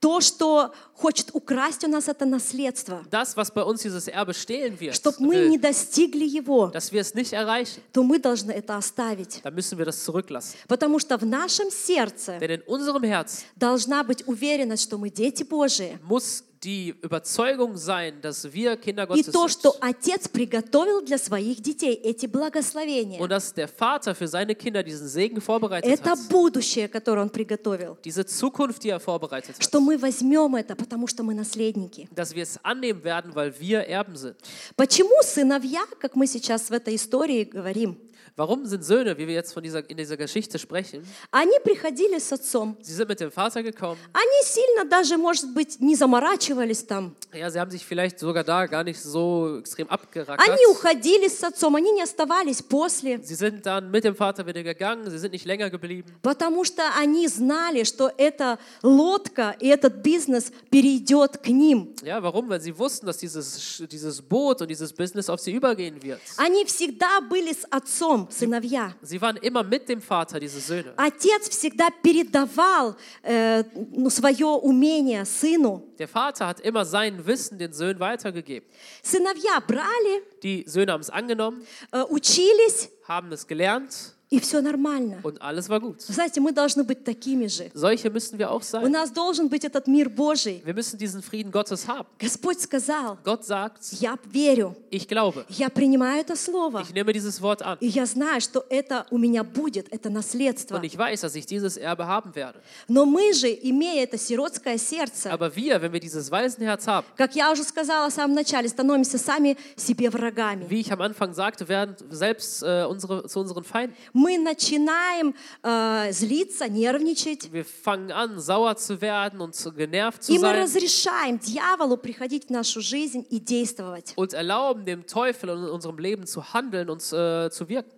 то, что хочет украсть у нас это наследство, das, was bei uns dieses Erbe stehlen wird, чтобы мы не will, достигли его, dass wir es nicht erreichen, то мы должны это оставить. dann müssen wir das zurücklassen. Потому что в нашем сердце Denn in unserem Herz должна быть уверенность, что мы дети Божии. muss die Überzeugung sein, dass wir Kinder И Gottes то, что sind. Отец приготовил для своих детей эти благословения, Und dass der Vater für seine Kinder diesen Segen vorbereitet это hat. будущее, которое Он приготовил, Diese Zukunft, die er vorbereitet hat. что мы возьмем это, потому что мы наследники. Dass wir es annehmen werden, weil wir Erben sind. Почему сыновья, как мы сейчас в этой истории говорим, Warum sind Söhne, wie wir jetzt von dieser, in dieser Geschichte sprechen, Они приходили с отцом. sie sind mit dem Vater gekommen, Они сильно даже, может быть, не заморачивались там. ja, sie haben sich vielleicht sogar da gar nicht so extrem abgerackert. Они уходили с отцом, они не оставались после. Sie sind dann mit dem Vater wieder gegangen, sie sind nicht länger geblieben, Потому что они знали, что эта лодка и этот бизнес перейдет к ним. Ja, warum? Weil sie wussten, dass dieses, dieses Boot und dieses Business auf sie übergehen wird. Они всегда были с отцом, сыновья. Sie waren immer mit dem Vater, diese Söhne. Отец всегда передавал э, ну, свое умение сыну. Der Vater hat immer sein Wissen den Söhnen weitergegeben. Сыновья брали, Die Söhne haben es angenommen, э, учились, haben es gelernt И все нормально. und alles war gut. Знаете, мы должны быть такими же. Solche müssen wir auch У sein. нас должен быть этот мир Божий. Wir müssen diesen Frieden Gottes haben. Господь сказал, Gott sagt, я верю, ich glaube, я принимаю это слово. ich nehme dieses Wort an И я знаю, что это у меня будет, это наследство. und ich weiß, dass ich dieses Erbe haben werde. Но мы же, имея это сиротское сердце, Aber wir, wenn wir dieses Waisenherz haben, как я уже сказала в самом начале, становимся сами себе врагами. wie ich am Anfang sagte, werden selbst äh, unsere, zu unseren Feinden. Мы начинаем э, злиться, нервничать, Wir fangen an, sauer zu werden und zu genervt zu и мы sein разрешаем дьяволу приходить в нашу жизнь и действовать. und erlauben dem Teufel in unserem Leben zu handeln und äh, zu wirken.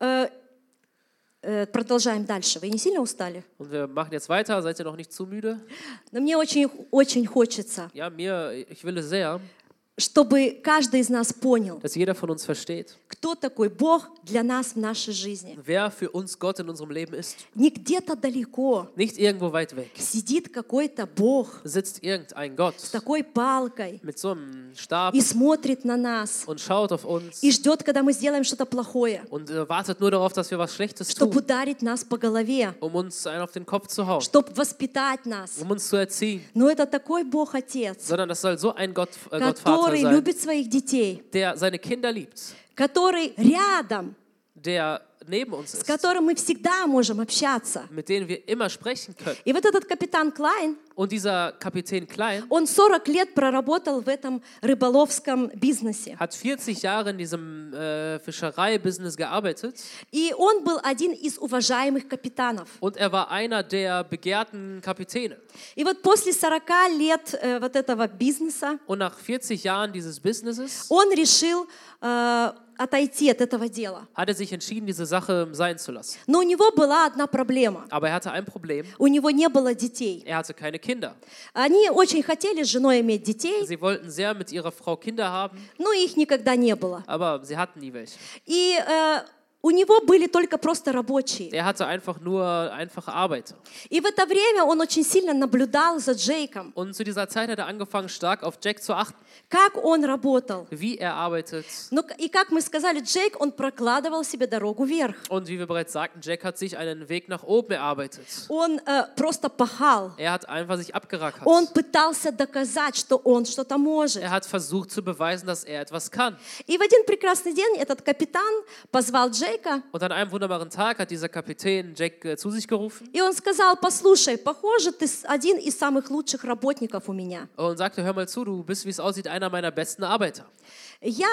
Э, э, продолжаем дальше. Вы не сильно устали? Und wir machen jetzt weiter. Seid ihr noch nicht zu müde? Но мне очень, очень хочется, Ja, mir, ich will es sehr, чтобы каждый из нас понял, dass jeder von uns versteht, кто такой Бог для нас в нашей жизни. wer für uns Gott in unserem Leben ist. Не где-то далеко Nicht irgendwo weit weg сидит какой-то Бог sitzt irgendein Gott с такой палкой mit so einem Stab и смотрит на нас und schaut auf uns и ждет, когда мы сделаем что-то плохое, und äh, wartet nur darauf, dass wir was Schlechtes чтобы tun, ударить нас по голове, um uns einen auf den Kopf zu hauen, чтобы воспитать нас. um uns zu erziehen, Но это такой Бог Отец, sondern das soll so ein Gott, äh, Gottvater который любит своих детей, der seine Kinder liebt, который рядом, der neben uns с ist, которым мы всегда можем общаться. mit denen wir immer sprechen können. И вот этот капитан Клайн, Und dieser Kapitän Klein он 40 лет проработал в этом рыболовском бизнесе. hat 40 Jahre in diesem äh, Fischereibusiness gearbeitet И он был один из уважаемых капитанов. und er war einer der begehrten Kapitäne. И вот после 40 лет э, вот этого бизнеса Und nach 40 Jahren dieses Businesses он решил э, отойти от этого дела. hat er sich entschieden, diese Sache sein zu lassen. Но у него была одна проблема. Aber er hatte ein Problem. У него не было детей. Er hatte keine Kinder. Они очень хотели с женой иметь детей, Sie wollten sehr mit ihrer Frau Kinder haben, но их никогда не было. aber sie hatten nie welche. И э, у него были только просто рабочие. Er hatte einfach nur einfache Arbeiter. И в это время он очень сильно наблюдал за Джейком, Und zu dieser Zeit hat er angefangen, stark auf Jack zu achten, как он работал. wie er arbeitet. Ну, и как мы сказали, Джейк, он прокладывал себе дорогу вверх. Und wie wir bereits sagten, Jack hat sich einen Weg nach oben erarbeitet. Он э, просто пахал. Er hat einfach sich abgerackert. Он пытался доказать, что он что-то может. Er hat versucht zu beweisen, dass er etwas kann. И в один прекрасный день этот капитан позвал Джейка, Und an einem wunderbaren Tag hat dieser Kapitän Jack äh, zu sich gerufen и он сказал, послушай, похоже, ты один из самых лучших работников у меня. und sagte, hör mal zu, du bist, wie es aussieht, einer meiner besten Arbeiter. Я,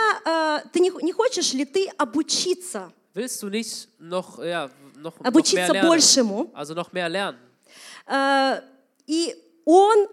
э, ты не, не хочешь ли ты обучиться, Willst du nicht noch, ja, noch, noch mehr обучиться lernen? большему? Also noch mehr lernen. Э, и он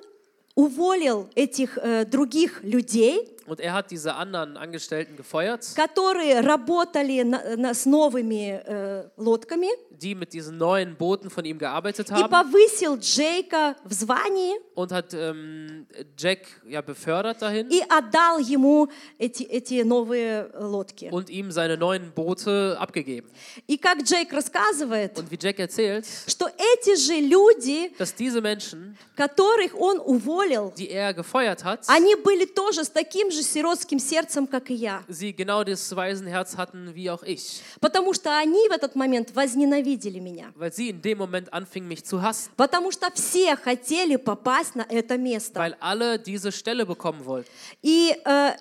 уволил этих э, других людей, Und er hat diese anderen Angestellten gefeuert, которые работали на- на- с новыми э, лодками, die mit diesen neuen Booten von ihm gearbeitet и haben повысил Джейка в звании und hat ähm, Jack ja befördert dahin и отдал ему эти, эти новые лодки. und ihm seine neuen Boote abgegeben. И как Джейк рассказывает, Und wie Jack erzählt, что эти же люди, dass diese Menschen, которых он уволил, die er gefeuert hat, они были тоже с таким же сиротским сердцем, как и я. sie genau das Waisenherz hatten wie auch ich, Потому что они в этот момент возненавидели меня. weil sie in dem Moment anfingen, mich zu hassen, Потому что все хотели попасть на это место. weil alle diese Stelle bekommen wollten. И э,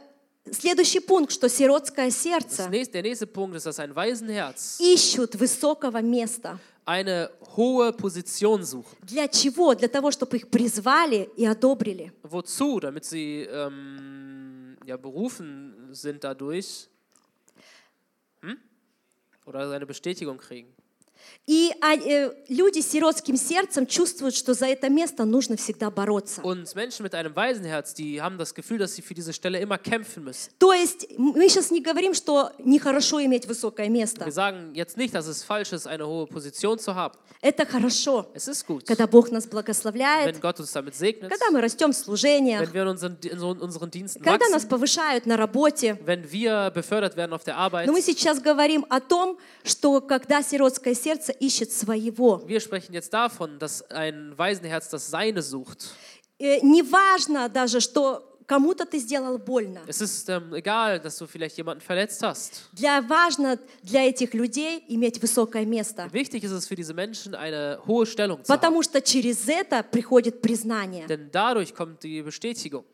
следующий пункт, что сиротское Das сердце nächste, der nächste Punkt ist, dass ein Waisenherz ищут высокого места. eine hohe Position sucht. Для чего? Для того, чтобы их призвали и одобрили. Wozu? Damit sie ähm, ja, berufen sind dadurch. oder seine Bestätigung kriegen. И а, э, люди с сиротским сердцем чувствуют, что за это место нужно всегда бороться. Und Menschen mit einem Waisenherz, die haben das Gefühl, dass sie für diese Stelle immer kämpfen müssen. То есть мы сейчас не говорим, что нехорошо иметь высокое место. Wir sagen jetzt nicht, dass es falsch ist, eine hohe Position zu haben. Это хорошо, Es ist gut, когда Бог нас благословляет, wenn Gott uns damit segnet, когда мы растем в служениях, wenn wir in unseren, in unseren Diensten когда нас wachsen, повышают на работе. wenn wir befördert werden auf der Arbeit. Но мы сейчас говорим о том, что когда сиротское сердце ищет своего, Wir sprechen jetzt davon, dass ein Waisenherz das Seine sucht. э, неважно даже, что кому-то ты сделал больно. Es ist ähm, egal, dass du vielleicht jemanden verletzt hast. Для, важно для этих людей иметь высокое место, Wichtig ist es für diese Menschen, eine hohe Stellung zu haben. потому что через это приходит признание. Denn dadurch kommt die Bestätigung.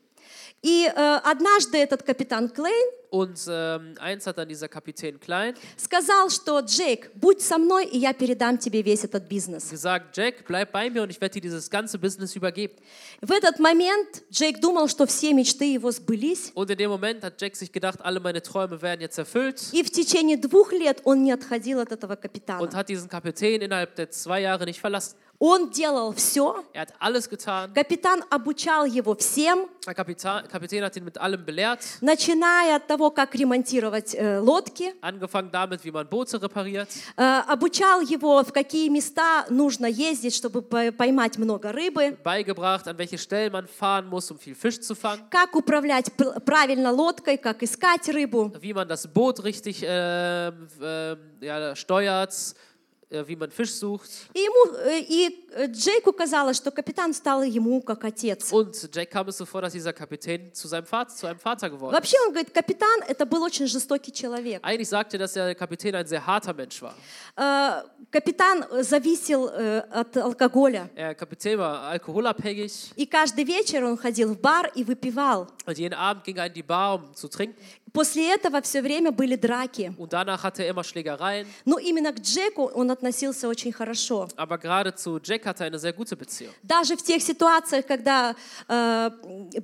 И э, однажды этот капитан Клейн Und ähm, eins hat dann dieser Kapitän Klein сказал, что Джейк, будь со мной, и я передам тебе весь этот бизнес. gesagt, Jack, bleib bei mir und ich werde dir dieses ganze Business übergeben. В этот момент Джейк думал, что все мечты его сбылись, Und in dem Moment hat Jack sich gedacht, alle meine Träume werden jetzt erfüllt и в течение двух лет он не отходил от этого und капитана. hat diesen Kapitän innerhalb der zwei Jahre nicht verlassen. Он делал все, Er hat alles getan. капитан обучал его всем, Der Kapitän, Kapitän hat ihn mit allem belehrt, начиная от того, как ремонтировать э, лодки, angefangen damit, wie man Boote repariert, э, обучал его, в какие места нужно ездить, чтобы по- поймать много рыбы, beigebracht, an welche Stellen man fahren muss, um viel Fisch zu fangen, как управлять пр- правильно лодкой, как искать рыбу. wie man das Boot richtig ähm, ähm, ja, steuert, äh, wie man Fisch sucht. И, ему, э, и э, Джейку казалось, что капитан стал ему как отец. Und Jack kam es so vor, dass dieser Kapitän zu seinem Vater, zu einem Vater geworden. Вообще, он говорит, капитан это был очень жестокий человек. Eigentlich sagte, dass der Kapitän ein sehr harter Mensch war. Э, Капитан зависел э, от алкоголя. Der Kapitän war alkoholabhängig И каждый вечер он ходил в бар и выпивал. und jeden Abend ging er in die Bar, um zu trinken. После этого все время были драки. Und danach hatte er immer Schlägereien. Но именно к Джеку он относился очень хорошо. Aber gerade zu Jack hatte er eine sehr gute Beziehung. Даже в тех ситуациях, когда э,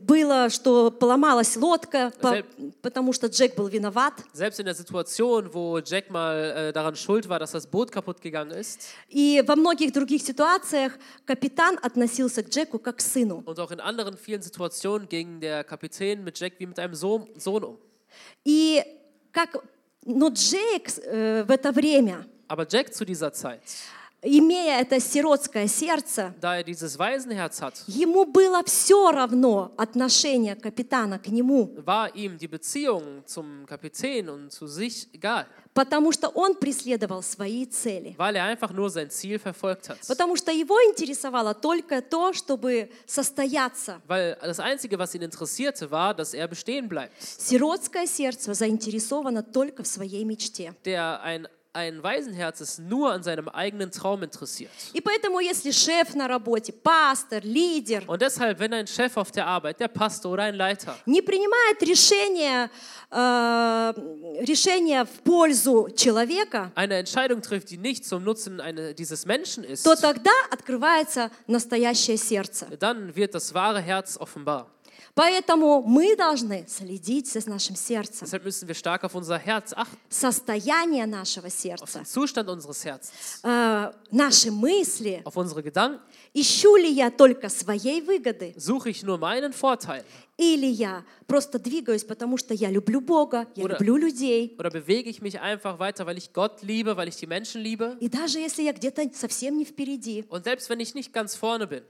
было, что поломалась лодка, по- потому что Джек был виноват. Selbst in der Situation, wo Jack mal äh, daran schuld war, dass das Boot kaputt gegangen ist, И во многих других ситуациях капитан относился к Джеку как к сыну. und auch in anderen vielen Situationen ging der Kapitän mit Jack wie mit einem Sohn, Sohn um. И как, но Джейк э, в это время, Aber Jack zu dieser Zeit, имея это сиротское сердце, da er dieses Waisenherz hat, ему было все равно отношение капитана к нему, war ihm die Beziehung zum Kapitän und zu sich egal, потому что он преследовал свои цели. weil er einfach nur sein Ziel verfolgt hat. Потому что его интересовало только то, чтобы состояться. Weil das Einzige, was ihn interessierte, war, dass er bestehen bleibt. Сиротское сердце заинтересовано только в своей мечте. Der ein, ein Waisenherz ist nur an seinem eigenen Traum interessiert. И поэтому, если шеф на работе, пастор, лидер Und deshalb, wenn ein Chef auf der Arbeit, der Pastor oder ein Leiter, не принимает решение, э, решение в пользу человека, eine Entscheidung trifft, die nicht zum Nutzen eine, dieses Menschen ist, то тогда открывается настоящее сердце. dann wird das wahre Herz offenbar. Поэтому мы должны следить за нашим сердцем. Deshalb müssen wir stark auf unser Herz achten, Состояние нашего auf сердца, den Zustand unseres Herzens, э, наши мысли. auf unsere Gedanken. Ищу ли я только своей выгоды? Suche ich nur meinen Vorteil Или я просто двигаюсь, потому что я люблю Бога, я Oder- люблю людей. oder bewege ich mich einfach weiter, weil ich Gott liebe, weil ich die Menschen liebe? И даже если я где-то совсем не впереди, Und selbst wenn ich nicht ganz vorne bin,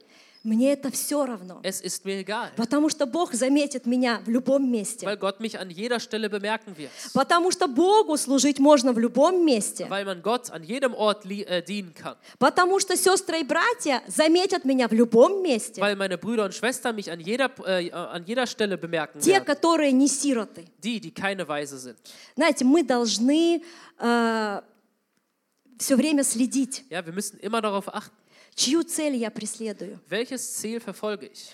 мне это все равно. es ist mir egal, Потому что Бог заметит меня в любом месте. weil Gott mich an jeder Stelle bemerken wird, Потому что Богу служить можно в любом месте. weil man Gott an jedem Ort äh, dienen kann, Потому что сестры и братья заметят меня в любом месте. weil meine Brüder und Schwestern mich an jeder, äh, an jeder Stelle bemerken Те, werden, которые не сироты. die, die keine Weise sind. Знаете, мы должны все время следить, Ja, wir müssen immer darauf achten, чью цель я преследую. welches Ziel verfolge ich.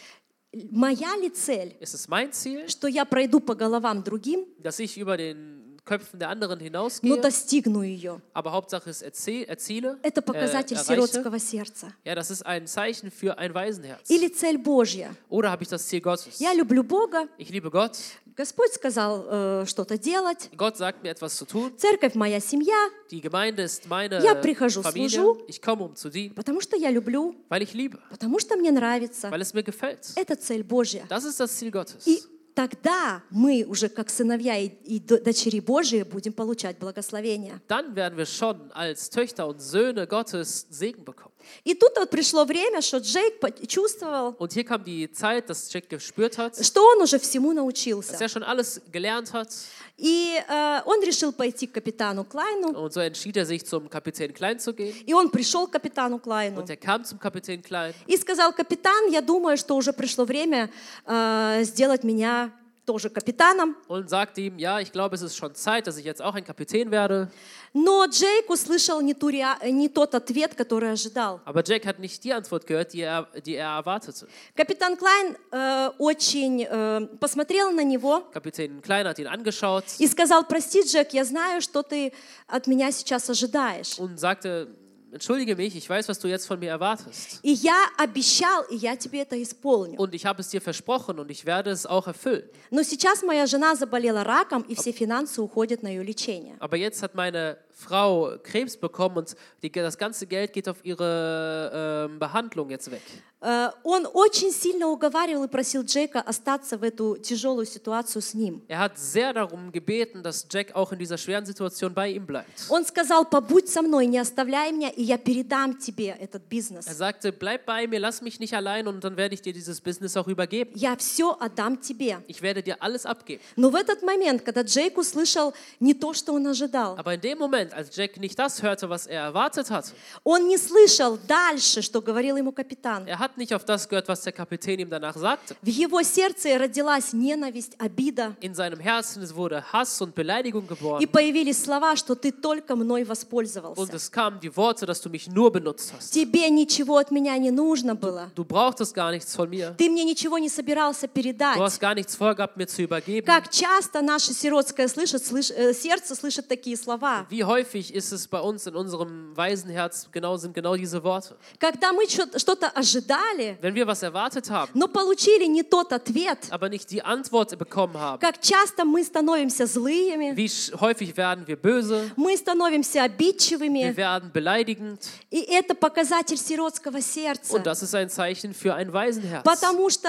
Моя ли цель, Ist es mein Ziel, что я пройду по головам другим, dass ich über den Köpfen der anderen но hinausgehe, достигну ее? aber Hauptsache es erzie- erziele, Это äh, показатель erreiche? сиротского сердца. Ja, das ist ein Zeichen für ein Waisenherz. Или цель Божья. Oder habe ich das Ziel Gottes? Я люблю Бога, Ich liebe Gott, Господь сказал э, что-то делать. Gott sagt mir etwas zu tun. Церковь моя семья, Die Gemeinde ist meine Я прихожу, Familie. служу. Ich komme, um zu dienen, потому что я люблю, weil ich liebe, потому что мне нравится. weil es mir gefällt. Это цель Божья. Das ist das Ziel Gottes. И тогда мы уже как сыновья и, и до- дочери Божьи будем получать благословение. Dann werden wir schon als Töchter und Söhne Gottes Segen bekommen. И тут вот пришло время, что Джейк почувствовал, Und hier kam die Zeit, dass Jack gespürt hat, dass что он уже всему научился. er schon alles gelernt hat. И э, он решил пойти к капитану Клайну. Und so entschied er sich, zum Kapitän Klein zu gehen. И он пришел к капитану Клайну. Und er kam zum Kapitän Klein И сказал, капитан, я думаю, что уже пришло время э, сделать меня тоже капитаном. und sagte ihm, ja, ich glaube, es ist schon Zeit, dass ich jetzt auch ein Kapitän werde. Но Джейк услышал не, ту реа- не тот ответ, который ожидал. Aber Jack hat nicht die Antwort gehört, die er, die er erwartete. Капитан Клайн э, очень э, посмотрел на него Kapitän Klein hat ihn angeschaut и сказал, прости, Джек, я знаю, что ты от меня сейчас ожидаешь. und sagte, entschuldige mich, ich weiß, was du jetzt von mir erwartest. И я обещал, и я тебе это исполню. Und ich habe es dir versprochen und ich werde es auch erfüllen. Но сейчас моя жена заболела раком, и все финансы уходят на ее лечение. Aber jetzt hat meine Frau Krebs bekommen und die, das ganze Geld geht auf ihre ähm, Behandlung jetzt weg. Э, Он очень сильно уговаривал и просил Джейка остаться в эту тяжелую ситуацию с ним. Er hat sehr darum gebeten, dass Jack auch in dieser schweren Situation bei ihm bleibt. Он сказал, побудь со мной, не оставляй меня, и я передам тебе этот Er бизнес. sagte, bleib bei mir, lass mich nicht allein und dann werde ich dir dieses Business auch übergeben. Я все отдам тебе. Ich werde dir alles abgeben. Но в этот момент, когда Джейк услышал не то, что он ожидал, Aber in dem Moment, als Jack nicht das hörte, was er erwartet hatte, он не слышал дальше, что говорил ему капитан. er hat nicht auf das gehört, was der Kapitän ihm danach sagte. В его сердце родилась ненависть, обида, In seinem Herzen wurde Hass und Beleidigung и geboren. появились слова, что ты только мной Und воспользовался. es kamen die Worte, dass du mich nur benutzt hast. Тебе ничего от меня не нужно было. Du brauchtest gar nichts von mir. Ты мне ничего не собирался Du передать. hast gar nichts vorgehabt, mir zu übergeben. Как часто наше сиротское слышит, слыш- э, сердце слышит такие слова. Wie häufig ist es bei uns in unserem Waisenherz genau sind genau diese Worte. Когда мы чё- что-то ожидали, Wenn wir was erwartet haben, но получили не тот ответ, aber nicht die Antwort bekommen haben, как часто мы становимся злыми, wie sch- häufig werden wir böse, мы становимся wir обидчивыми, werden beleidigend и это показатель сиротского сердца. und das ist ein Zeichen für ein Waisenherz. Потому что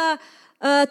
э,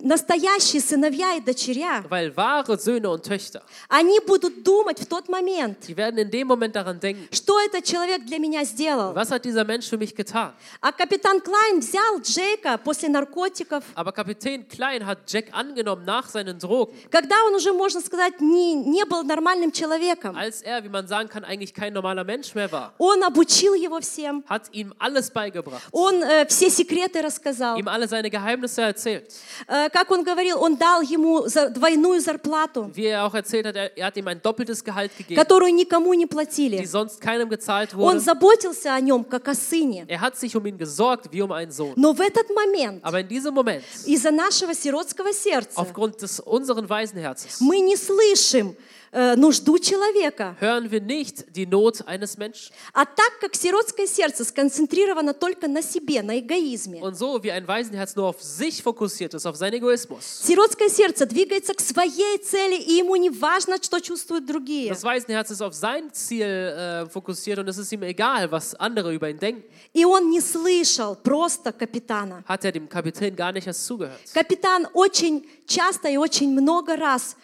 настоящие сыновья и дочеря, Weil wahre Söhne und Töchter, они будут думать в тот момент, die werden in dem Moment daran denken, что этот человек для меня сделал. was hat dieser Mensch für mich getan? А капитан Клайн взял Джейка после наркотиков, Aber Kapitän Klein hat Jack angenommen nach seinen Drogen, когда он уже, можно сказать, не, не был нормальным человеком. als er, wie man sagen kann, eigentlich kein normaler Mensch mehr war. Он обучил его всем, Hat ihm alles beigebracht, он э, все секреты рассказал. ihm alle seine Geheimnisse erzählt. Э, как он говорил, он дал ему двойную зарплату, Wie er auch erzählt hat, er, er hat ihm ein doppeltes Gehalt gegeben, которую никому не die платили. sonst keinem gezahlt Он wurde. заботился о нем, как о сыне. Er hat sich um ihn gesorgt wie um einen Sohn. Но в этот момент, Aber in diesem Moment, из-за нашего сиротского сердца, aufgrund des unseren Waisenherzens, мы не слышим э, нужду человека. hören wir nicht die Not eines Menschen. А так как сиротское сердце сконцентрировано только на себе, на эгоизме, Und so wie ein Waisenherz nur auf sich fokussiert ist, auf seinen Egoismus. сиротское сердце двигается к своей цели, и ему не важно, что чувствуют другие. Das Waisenherz ist auf sein Ziel äh, fokussiert und es ist ihm egal, was andere über ihn denken. И он не слышал просто капитана. Hat er dem Kapitän gar nicht erst zugehört. Капитан очень часто и очень много раз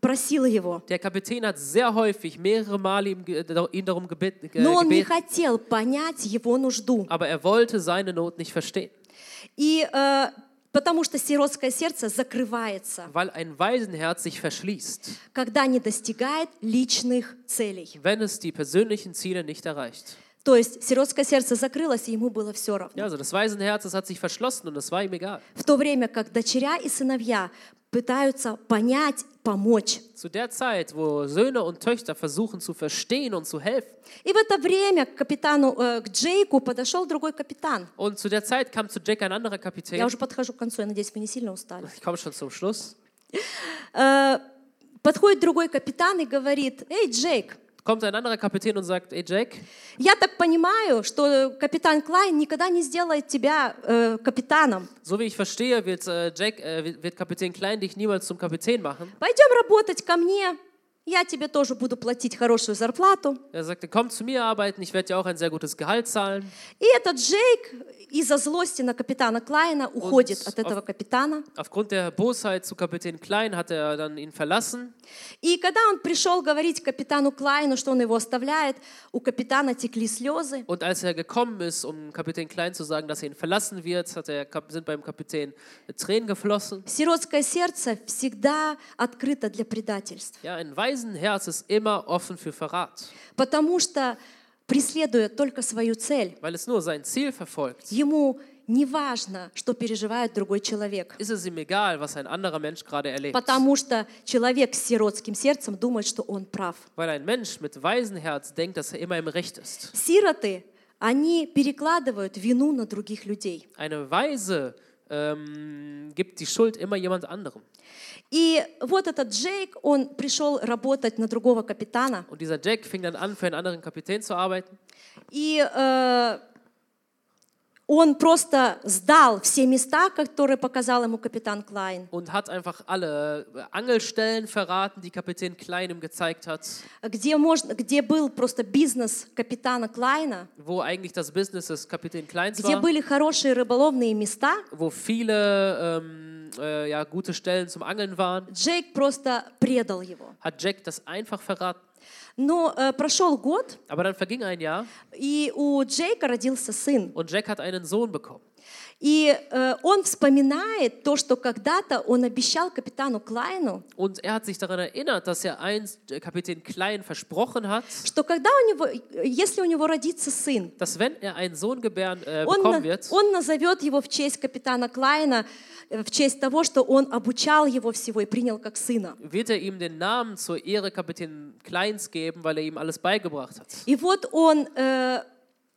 просил его, Der Kapitän hat sehr häufig, mehrere Male ihm, ge- ihn darum gebeten, ge- но он не gebeten, хотел понять его нужду. aber er wollte seine Not nicht verstehen. И э, потому что сиротское сердце закрывается, Weil ein Waisenherz sich verschließt, когда не достигает личных целей. wenn es die persönlichen Ziele nicht erreicht. То есть сиротское сердце закрылось, и ему было все равно. Ja, also das Waisenherz, das hat sich verschlossen und es war ihm egal. В то время как дочеря и сыновья пытаются понять, помочь. Zu der Zeit, wo Söhne und Töchter versuchen zu verstehen und zu helfen. И в это время к капитану, э, к Джейку подошел другой капитан. Und zu der Zeit kam zu Jack ein anderer Я Kapitän. уже подхожу к концу, я надеюсь, вы не сильно устали. Ich komme schon zum Schluss. Э, Подходит другой капитан и говорит, эй, Джейк, kommt ein anderer Kapitän und sagt, ey Jack, я так понимаю, что капитан Клайн никогда не сделает тебя э, капитаном. so wie ich verstehe, wird äh, Jack, äh, wird- wird Kapitän Klein dich niemals zum Kapitän machen. Пойдем работать ко мне, я тебе тоже буду платить хорошую зарплату. Er sagte, komm zu mir arbeiten, ich werde dir auch ein sehr gutes Gehalt zahlen. И этот Джейк из-за злости на капитана Клайна уходит от этого капитана. Aufgrund der Bosheit zu Kapitän Klein hat er dann ihn verlassen. И когда он пришел говорить капитану Клайну, что он его оставляет, у капитана текли слезы. Und als er gekommen ist, um Kapitän Klein zu sagen, dass er ihn verlassen wird, hat er, sind beim Kapitän Tränen geflossen. Сиротское сердце всегда открыто для предательств, Ja, ein Waisenherz ist immer offen für Verrat, потому что преследуя только свою цель, weil es nur sein Ziel verfolgt. ему не важно, что переживает другой человек. Ist es ihm egal, was ein anderer Mensch gerade erlebt. Потому что человек с сиротским сердцем думает, что он прав. Weil ein Mensch mit Waisenherz denkt, dass er immer im Recht ist. Сироты, они перекладывают вину на других людей. Eine Weise ähm, gibt die Schuld immer jemand anderem. И вот этот Джейк, он пришел работать на другого капитана. Und dieser Jack fing dann an, für einen anderen Kapitän zu arbeiten. И э, он просто сдал все места, которые показал ему капитан Клайн, und hat einfach alle Angelstellen verraten, die Kapitän Klein ihm gezeigt hat, где, можно, где был просто бизнес капитана Клайна, wo eigentlich das Business des Kapitän Kleins где war, были хорошие рыболовные места. wo viele ähm, äh, ja, gute Stellen zum Angeln waren, Джейк просто предал его. hat Jack das einfach verraten. Но э, прошел год, Aber dann verging ein Jahr и у Джейка родился сын. und Jack hat einen Sohn bekommen. И э, он вспоминает то, что когда-то он обещал капитану Клайну, Und er hat sich daran erinnert, dass er einst äh, Kapitän Klein versprochen hat, что когда у него, если у него родится сын, dass wenn er einen Sohn gebären, äh, он, bekommen на- wird, он назовет его в честь капитана Клайна, э, в честь того, что он обучал его всего и принял как сына. wird er ihm den Namen zur Ehre Kapitän Kleins geben, weil er ihm alles beigebracht hat. И вот он äh,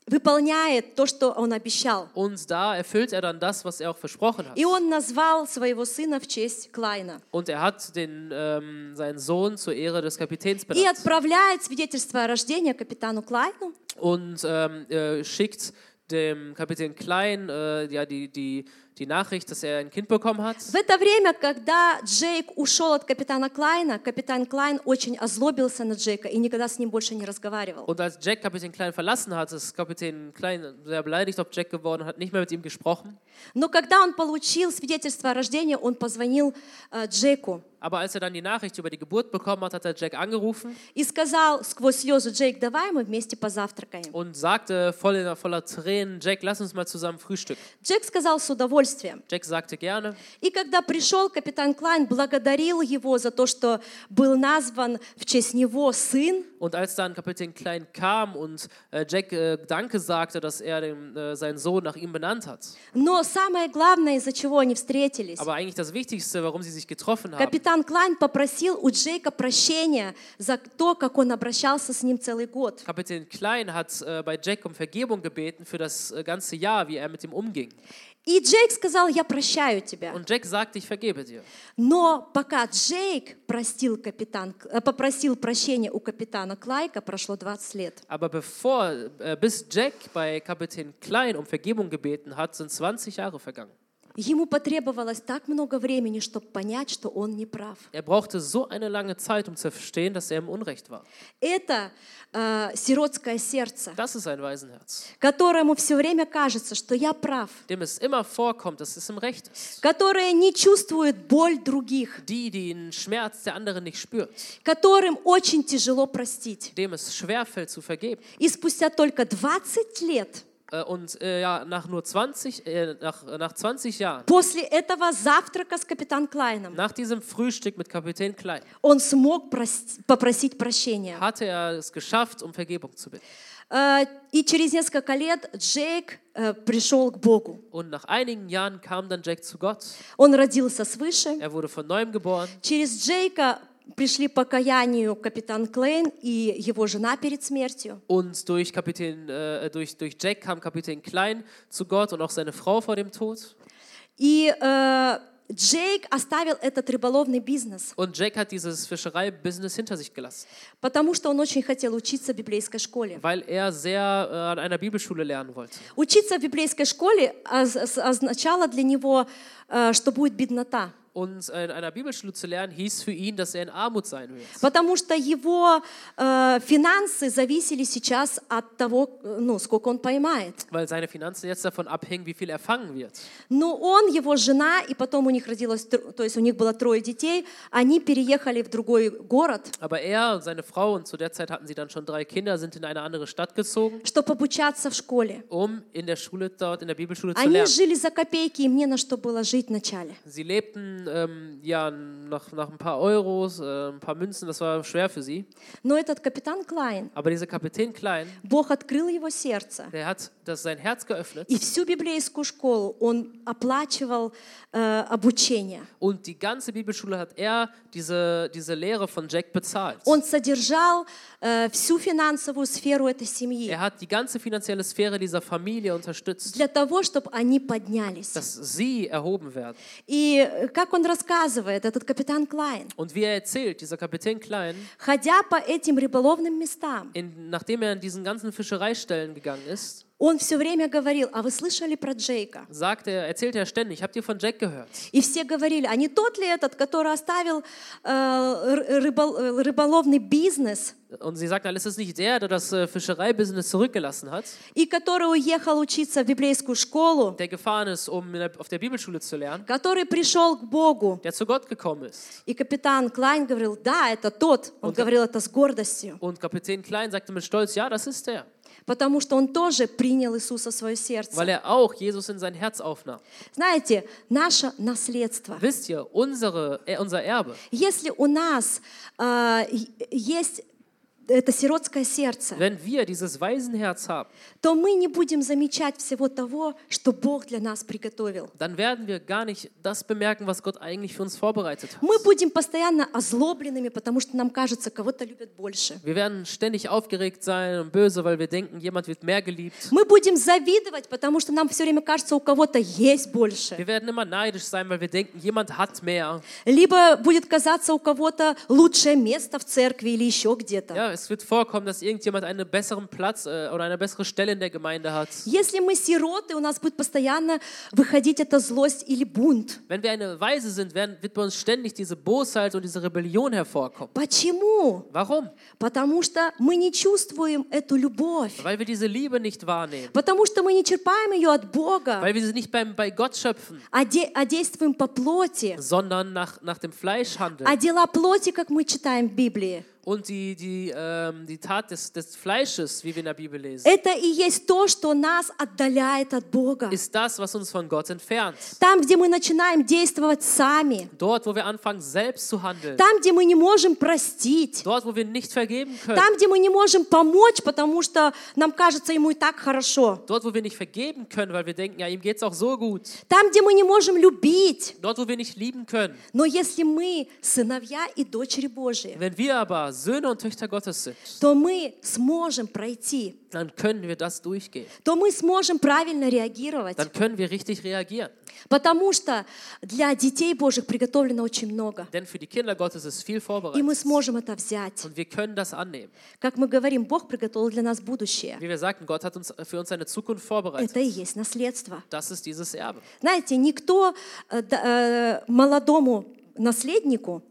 выполняет то, что он обещал. Und da erfüllt er dann das, was er auch versprochen hat. И он назвал своего сына в честь Клайна. Und er hat den, ähm, seinen Sohn zur Ehre des Kapitäns И benannt отправляет свидетельство о рождении капитану Клайну. und ähm, äh, schickt dem Kapitän Klein äh, ja, die, die, die Nachricht, dass er ein Kind bekommen hat. В это время, когда Джейк ушел от капитана Клайна, капитан Клайн очень озлобился на Джейка и никогда с ним больше не разговаривал. Und als Jack Kapitän Klein verlassen hat, ist Kapitän Klein sehr beleidigt auf Jack geworden und hat nicht mehr mit ihm gesprochen. Но когда он получил свидетельство о рождении, он позвонил э, Джейку Aber als er dann die Nachricht über die Geburt bekommen hat, hat er Jack angerufen и сказал сквозь слезы, Джейк, давай мы вместе позавтракаем. und sagte voller, voller Tränen, Jack, lass uns mal zusammen frühstücken. Джейк сказал с удовольствием. Jack sagte gerne. И когда пришел капитан Клайн, благодарил его за то, что был назван в честь него сын, Und als dann Kapitän Klein kam und äh, Jack äh, Danke sagte, dass er den, äh, seinen Sohn nach ihm benannt hat. но самое главное, из-за чего они встретились, Aber eigentlich das Wichtigste, warum sie sich getroffen haben, Капитан Клайн попросил у Джейка прощения за то, как он обращался с ним целый год. Kapitän Klein hat äh, bei Jack um Vergebung gebeten für das äh, ganze Jahr, wie er mit ihm umging. И Джейк сказал, я прощаю тебя. Und Jack sagte, ich vergebe dir. Но пока Джейк простил капитан, э, попросил прощения у капитана Клайка, прошло 20 лет. Aber bevor, äh, bis Jack bei Kapitän Klein um Vergebung gebeten hat, sind 20 Jahre vergangen. Ему потребовалось так много времени, чтобы понять, что он не прав. Er brauchte so eine lange Zeit, um zu verstehen, dass er im Unrecht war. Это э, сиротское сердце, Das ist ein Waisenherz, которому все время кажется, что я прав, dem es immer vorkommt, dass es im Recht ist. которое не чувствует боль других, Die, die den Schmerz der anderen nicht spürt, которым очень тяжело простить. dem es schwerfällt zu vergeben. И спустя только 20 лет Äh, Und äh, ja, nach nur 20, äh, nach, nach 20 Jahren, после этого завтрака с капитан Клайном nach diesem Frühstück mit Kapitän Klein, он смог прос- попросить прощения. hatte er es geschafft, um Vergebung zu bitten. Э, И через несколько лет Джейк э, пришел к Богу. Und nach einigen Jahren kam dann Jack zu Gott. Он родился свыше. Er wurde von neuem geboren. Через Джейка пришли по каянию капитан Клейн и его жена перед смертью. Und durch, Kapitän, äh, durch, durch Jack kam Kapitän Klein zu Gott und auch seine Frau vor dem Tod. И э, Джейк оставил этот рыболовный бизнес, Und Jake hat dieses Fischerei-Business hinter sich gelassen, потому что он очень хотел учиться в библейской школе. weil er sehr äh, an einer Bibelschule lernen wollte. Учиться в библейской школе оз- оз- означало для него, э, что будет беднота. Und äh, in einer Bibelschule zu lernen, hieß für ihn, dass er in Armut sein wird. Потому что его э, финансы зависели сейчас от того, э, ну, сколько он поймает. Weil seine Finanzen jetzt davon abhängen, wie viel er fangen wird. Но он, его жена, и потом у них родилось, тр- то есть у них было трое детей, они переехали в другой город, Aber er und seine Frau, und zu der Zeit hatten sie dann schon drei Kinder, sind in eine andere Stadt gezogen, чтобы обучаться в школе. um in der Schule dort, in der Bibelschule zu Они lernen. жили за копейки, им не на что было жить вначале. Sie lebten ähm, ja nach, nach ein paar Euros, äh, ein paar Münzen, das war schwer für sie. Но этот капитан Клайн, Aber dieser Kapitän Klein, Бог открыл его сердце. der hat das sein Herz geöffnet И всю библейскую школу он оплачивал э, обучение. und die ganze Bibelschule hat er diese, diese Lehre von Jack bezahlt. Он содержал э, всю финансовую сферу этой семьи Er hat die ganze finanzielle Sphäre dieser Familie unterstützt, для того, чтобы они поднялись. dass sie erhoben werden. И э, как он рассказывает, этот капитан Клайн, Und wie er erzählt, dieser Kapitän Klein, ходя по этим рыболовным местам, in, nachdem er in diesen ganzen Fischereistellen gegangen ist, он все время говорил, а вы слышали про Джейка? sagt er, erzählt er ständig, habt ihr von Jack gehört? И все говорили, а не тот ли этот, который оставил э, р- рыбол- э, рыболовный бизнес Und sie sagt, ist es nicht der, der das äh, Fischereibusiness zurückgelassen hat, и который уехал учиться в библейскую школу, der gefahren ist, um in der, auf der Bibelschule zu lernen, который пришел к Богу? der zu Gott gekommen ist? И капитан Клайн говорил, да, это тот. Он Он- говорил это с гордостью, Und Kapitän Klein sagte mit Stolz, ja, das ist der, Потому что он тоже принял Иисуса в свое сердце. weil er auch Jesus in sein Herz aufnahm. Знаете, наше наследство. Wisst ihr, unsere, äh, unser Erbe, Если у нас е- есть это сиротское сердце, wenn wir dieses Waisenherz haben, то мы не будем замечать всего того, что Бог для нас приготовил. dann werden wir gar nicht das bemerken, was Gott eigentlich für uns vorbereitet hat. Мы будем постоянно озлобленными, потому что нам кажется, кого-то любят больше. Wir werden ständig aufgeregt sein und böse, weil wir denken, jemand wird mehr geliebt. Мы будем завидовать, потому что нам все время кажется, у кого-то есть больше. Wir werden immer neidisch sein, weil wir denken, jemand hat mehr. Либо будет казаться у кого-то лучшее место в церкви или еще где-то. Ja, es wird vorkommen, dass irgendjemand einen besseren Platz äh, oder eine bessere Stelle in der Gemeinde hat. Если мы сироты, у нас будет постоянно выходить эта злость или бунт. Wenn wir eine Weise sind, werden, wird bei uns ständig diese Bosheit und diese Rebellion hervorkommen. Почему? Warum? Потому что мы не чувствуем эту любовь. Weil wir diese Liebe nicht wahrnehmen. Потому что мы не черпаем ее от Бога, Weil wir sie nicht beim, bei Gott schöpfen, а, де- а действуем по плоти. sondern nach, nach dem Fleisch handeln. А дела плоти, как мы читаем в Библии, Und die, die, ähm, die Tat des, des Fleisches, wie wir in der Bibel lesen, это и есть то, что нас отдаляет от Бога. ist das, was uns von Gott entfernt. Там, где мы начинаем действовать сами, Dort, wo wir anfangen, selbst zu handeln. там, где мы не можем простить, Dort, wo wir nicht vergeben können. там, где мы не можем помочь, потому что нам кажется ему и так хорошо, Dort, wo wir nicht vergeben können, weil wir denken, ja, ihm geht es auch so gut. там, где мы не можем любить. Dort, wo wir nicht lieben können. Но если мы сыновья и дочери Божьи, Wenn wir aber Söhne und Töchter Gottes sind, то мы сможем пройти, dann können wir das durchgehen. то мы сможем правильно реагировать, Dann können wir richtig reagieren. потому что для детей Божьих приготовлено очень много. Denn für die Kinder Gottes ist viel И мы vorbereitet. сможем это взять. Und wir können das annehmen. Как мы говорим, Бог приготовил для нас будущее. Wie wir sagten, Gott hat uns für uns eine Zukunft Это vorbereitet. и есть наследство. Das ist dieses Erbe. Знаете, никто э, э, молодому наследнику,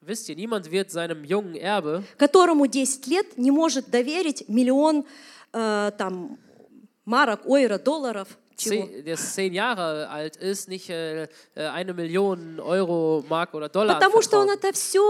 Wisst ihr, niemand wird seinem jungen Erbe, которому 10 лет, не может доверить миллион э, там, марок, ойра, долларов. Чего? zehn- der zehn Jahre alt ist, nicht äh, äh, eine Million Euro, Mark oder Dollar Потому что он anvertrauen, это все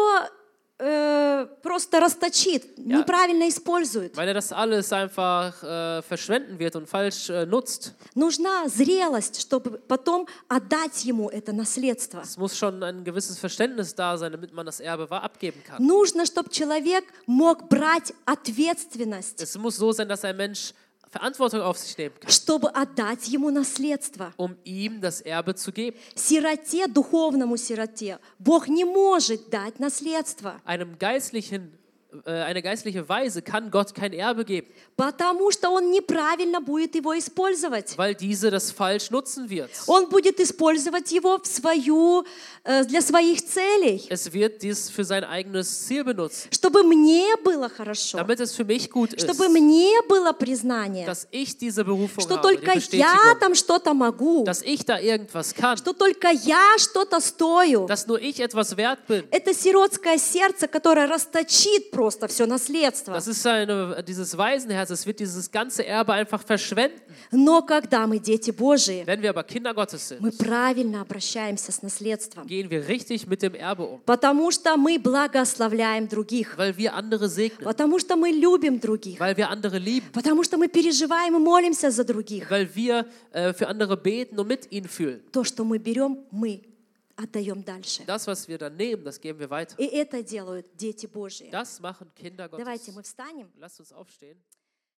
просто расточит, неправильно использует. weil er das alles einfach äh, verschwenden wird und falsch äh, nutzt. Нужна зрелость, чтобы потом отдать ему это наследство. Es muss schon ein gewisses Verständnis da sein, damit man das Erbe abgeben kann. Нужно, чтобы человек мог брать ответственность, Es muss so sein, dass ein Mensch Verantwortung auf sich nehmen kann, чтобы отдать ему наследство. um ihm das Erbe zu geben. Сироте, духовному сироте, Бог не может дать наследство. Einem geistlichen äh, eine geistliche Weise kann Gott kein Erbe geben, потому что он неправильно будет его использовать. weil diese das falsch nutzen wird. Он будет использовать его в свою, э, для своих целей, Es wird dies für sein eigenes Ziel benutzen, чтобы мне было хорошо, damit es für mich gut ist, чтобы мне было признание, dass ich diese Berufung что habe, die только я Bestätigung, там что-то могу, dass ich da irgendwas kann, что только я что-то стою. dass nur ich etwas wert bin. Это сиротское сердце, которое расточит просто все наследство. Das ist eine, dieses Waisenherz, es wird dieses ganze Erbe einfach verschwenden. Но когда мы дети Божии, Wenn wir aber Kinder Gottes sind, мы правильно обращаемся с наследством, gehen wir richtig mit dem Erbe um, потому что мы благословляем других, weil wir andere segnen, потому что мы любим других, weil wir andere lieben, потому что мы переживаем и молимся за других. weil wir äh, für andere beten und mit ihnen fühlen. То, что мы берем, мы отдаем дальше. Das, was wir dann nehmen, das geben wir weiter. И это делают дети Божьи. Das machen Kinder Gottes. Давайте мы встанем. Lasst uns aufstehen.